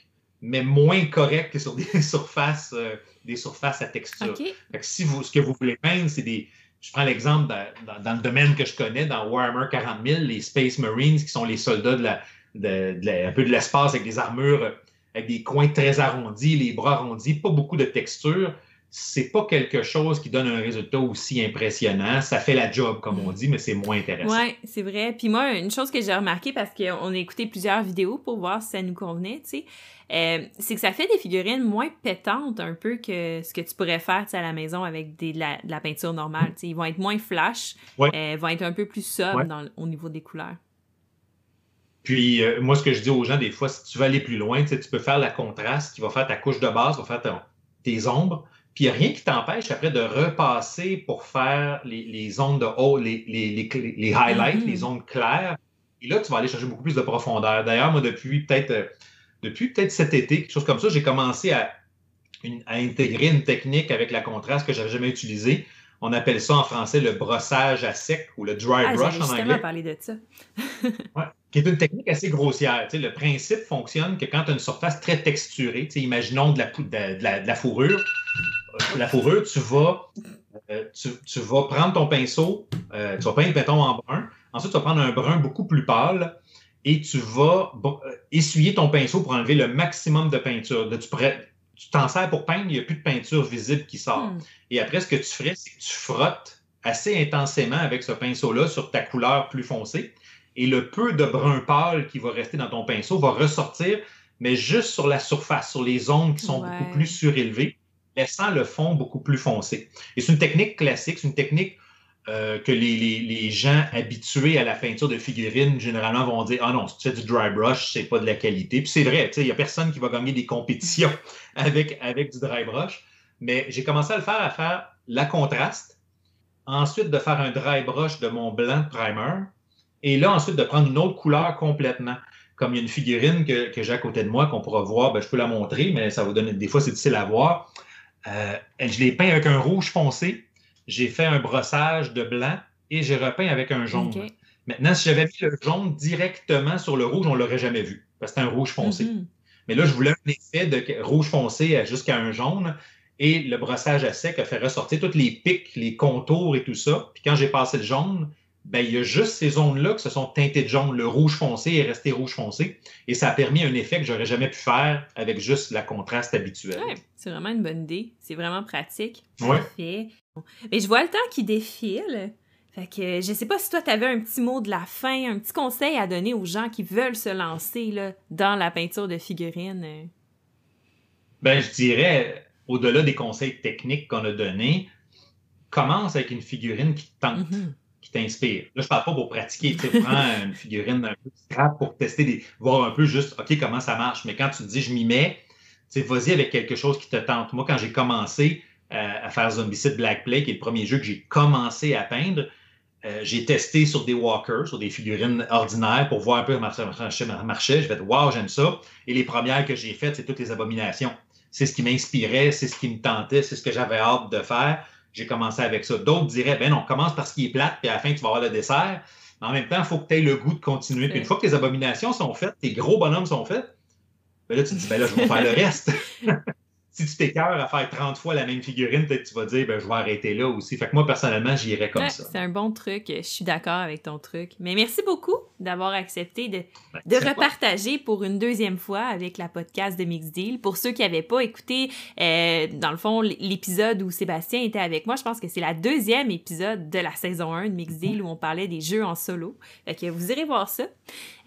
mais moins correct que sur des (laughs) surfaces, euh, des surfaces à texture. OK. Fait que si vous, ce que vous voulez peindre, c'est des. Je prends l'exemple dans, dans- dans le domaine que je connais, dans Warhammer 40 000, les Space Marines, qui sont les soldats de la, de, de la- un peu de l'espace avec des armures, euh, avec des coins très arrondis, les bras arrondis, pas beaucoup de texture. C'est pas quelque chose qui donne un résultat aussi impressionnant. Ça fait la job, comme on dit, mais c'est moins intéressant. Ouais, c'est vrai. Puis moi, une chose que j'ai remarqué parce qu'on a écouté plusieurs vidéos pour voir si ça nous convenait, tu sais, euh, c'est que ça fait des figurines moins pétantes un peu que ce que tu pourrais faire à la maison avec des, de, la, de la peinture normale. tu sais. Ils vont être moins flash, Ouais. euh, vont être un peu plus sobres Ouais. dans- au niveau des couleurs. Puis, euh, moi, ce que je dis aux gens, des fois, si tu veux aller plus loin, tu peux faire la contraste qui va faire ta couche de base, va faire ton- tes ombres. Puis, il n'y a rien qui t'empêche après de repasser pour faire les, les zones de haut, les, highlights, Mhm. les zones claires. Et là, tu vas aller chercher beaucoup plus de profondeur. D'ailleurs, moi, depuis peut-être euh, depuis peut-être cet été, quelque chose comme ça, j'ai commencé à, une- à intégrer une technique avec la contraste que je n'avais jamais utilisée. On appelle ça en français le brossage à sec ou le dry Ah, brush en justement anglais parler de ça. (laughs) qui est une technique assez grossière. Le principe fonctionne que quand tu as une surface très texturée, imaginons de la, pou- de, de la, de la fourrure, euh, la fourrure, tu vas, euh, tu, tu vas prendre ton pinceau, euh, tu vas peindre, mettons, en brun. Ensuite, tu vas prendre un brun beaucoup plus pâle et tu vas euh, essuyer ton pinceau pour enlever le maximum de peinture. De, tu pourrais- tu t'en sers pour peindre, il n'y a plus de peinture visible qui sort. Hmm. Et après, ce que tu ferais, c'est que tu frottes assez intensément avec ce pinceau-là sur ta couleur plus foncée. Et le peu de brun pâle qui va rester dans ton pinceau va ressortir, mais juste sur la surface, sur les zones qui sont beaucoup plus surélevées, laissant le fond beaucoup plus foncé. Et c'est une technique classique, c'est une technique euh, que les, gens habitués à la peinture de figurines généralement vont dire Ah non, fais du dry brush, c'est pas de la qualité. Puis c'est vrai, il n'y a personne qui va gagner des compétitions (laughs) avec, avec du dry brush. Mais j'ai commencé à le faire à faire la contraste, ensuite de faire un dry brush de mon blanc primer, et là ensuite de prendre une autre couleur complètement. Comme il y a une figurine que, j'ai à côté de moi qu'on pourra voir, ben, je peux la montrer, mais ça va donner. Des fois, c'est difficile à voir. Euh, je l'ai peint avec un rouge foncé j'ai fait un brossage de blanc et j'ai repeint avec un jaune. Maintenant, si j'avais mis le jaune directement sur le rouge, on ne l'aurait jamais vu, parce que c'est un rouge foncé. Mm-hmm. Mais là, je voulais un effet de rouge foncé jusqu'à un jaune. Et le brossage à sec a fait ressortir toutes les pics, les contours et tout ça. Puis quand j'ai passé le jaune, ben, il y a juste ces zones-là qui se sont teintées de jaune. Le rouge foncé est resté rouge foncé. Et ça a permis un effet que j'aurais jamais pu faire avec juste la contraste habituelle. c'est vraiment une bonne idée. C'est vraiment pratique. Ouais. Mais je vois le temps qui défile. Fait que je sais pas si toi, tu avais un petit mot de la fin, un petit conseil à donner aux gens qui veulent se lancer là, dans la peinture de figurines. Ben, je dirais, au-delà des conseils techniques qu'on a donnés, commence avec une figurine qui te tente, mm-hmm. qui t'inspire. Là, je parle pas pour pratiquer, tu prends (laughs) une figurine un peu scrap pour tester, des, voir un peu juste, OK, comment ça marche. Mais quand tu te dis, je m'y mets, tu vas-y avec quelque chose qui te tente. Moi, quand j'ai commencé, à faire Zombicide Black Plague, qui est le premier jeu que j'ai commencé à peindre. Euh, j'ai testé sur des walkers, sur des figurines ordinaires pour voir un peu comment ça marchait. J'ai fait Wow, j'aime ça. Et les premières que j'ai faites, c'est toutes les abominations. C'est ce qui m'inspirait, c'est ce qui me tentait, c'est ce que j'avais hâte de faire. J'ai commencé avec ça. D'autres diraient Ben non, commence par ce qui est plate, puis à la fin, tu vas avoir le dessert. Mais en même temps, il faut que tu aies le goût de continuer. Puis une fois que tes abominations sont faites, tes gros bonhommes sont faits, ben là, tu te dis Ben là, je vais faire le reste. (laughs) si tu t'écœures à faire 30 fois la même figurine, peut-être tu vas dire, ben, je vais arrêter là aussi. Fait que moi, personnellement, j'irais comme ça. C'est un bon truc. Je suis d'accord avec ton truc. Mais merci beaucoup d'avoir accepté de, ben, de repartager pour une deuxième fois avec la podcast de Mix Deal. Pour ceux qui n'avaient pas écouté, euh, dans le fond, l'épisode où Sébastien était avec moi, je pense que c'est la deuxième épisode de la saison 1 de Mix Deal où on parlait des jeux en solo. Fait que vous irez voir ça.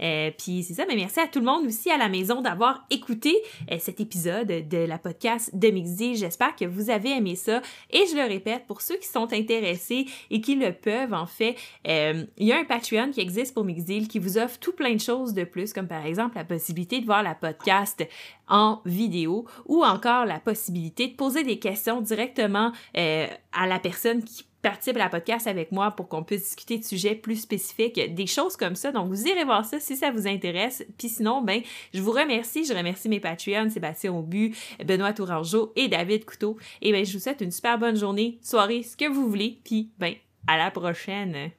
Euh, puis c'est ça, mais merci à tout le monde aussi à la maison d'avoir écouté euh, cet épisode de la podcast de Mixdeal. J'espère que vous avez aimé ça. Et je le répète, pour ceux qui sont intéressés et qui le peuvent, en fait, euh, il y a un Patreon qui existe pour Mixdeal qui vous offre tout plein de choses de plus, comme par exemple la possibilité de voir la podcast en vidéo ou encore la possibilité de poser des questions directement euh, à la personne qui participe à la podcast avec moi pour qu'on puisse discuter de sujets plus spécifiques, des choses comme ça. Donc, vous irez voir ça si ça vous intéresse. Puis sinon, ben, je vous remercie. Je remercie mes Patreons, Sébastien Aubu, Benoît Tourangeau et David Couteau. Et ben, je vous souhaite une super bonne journée, soirée, ce que vous voulez. Puis, ben, à la prochaine.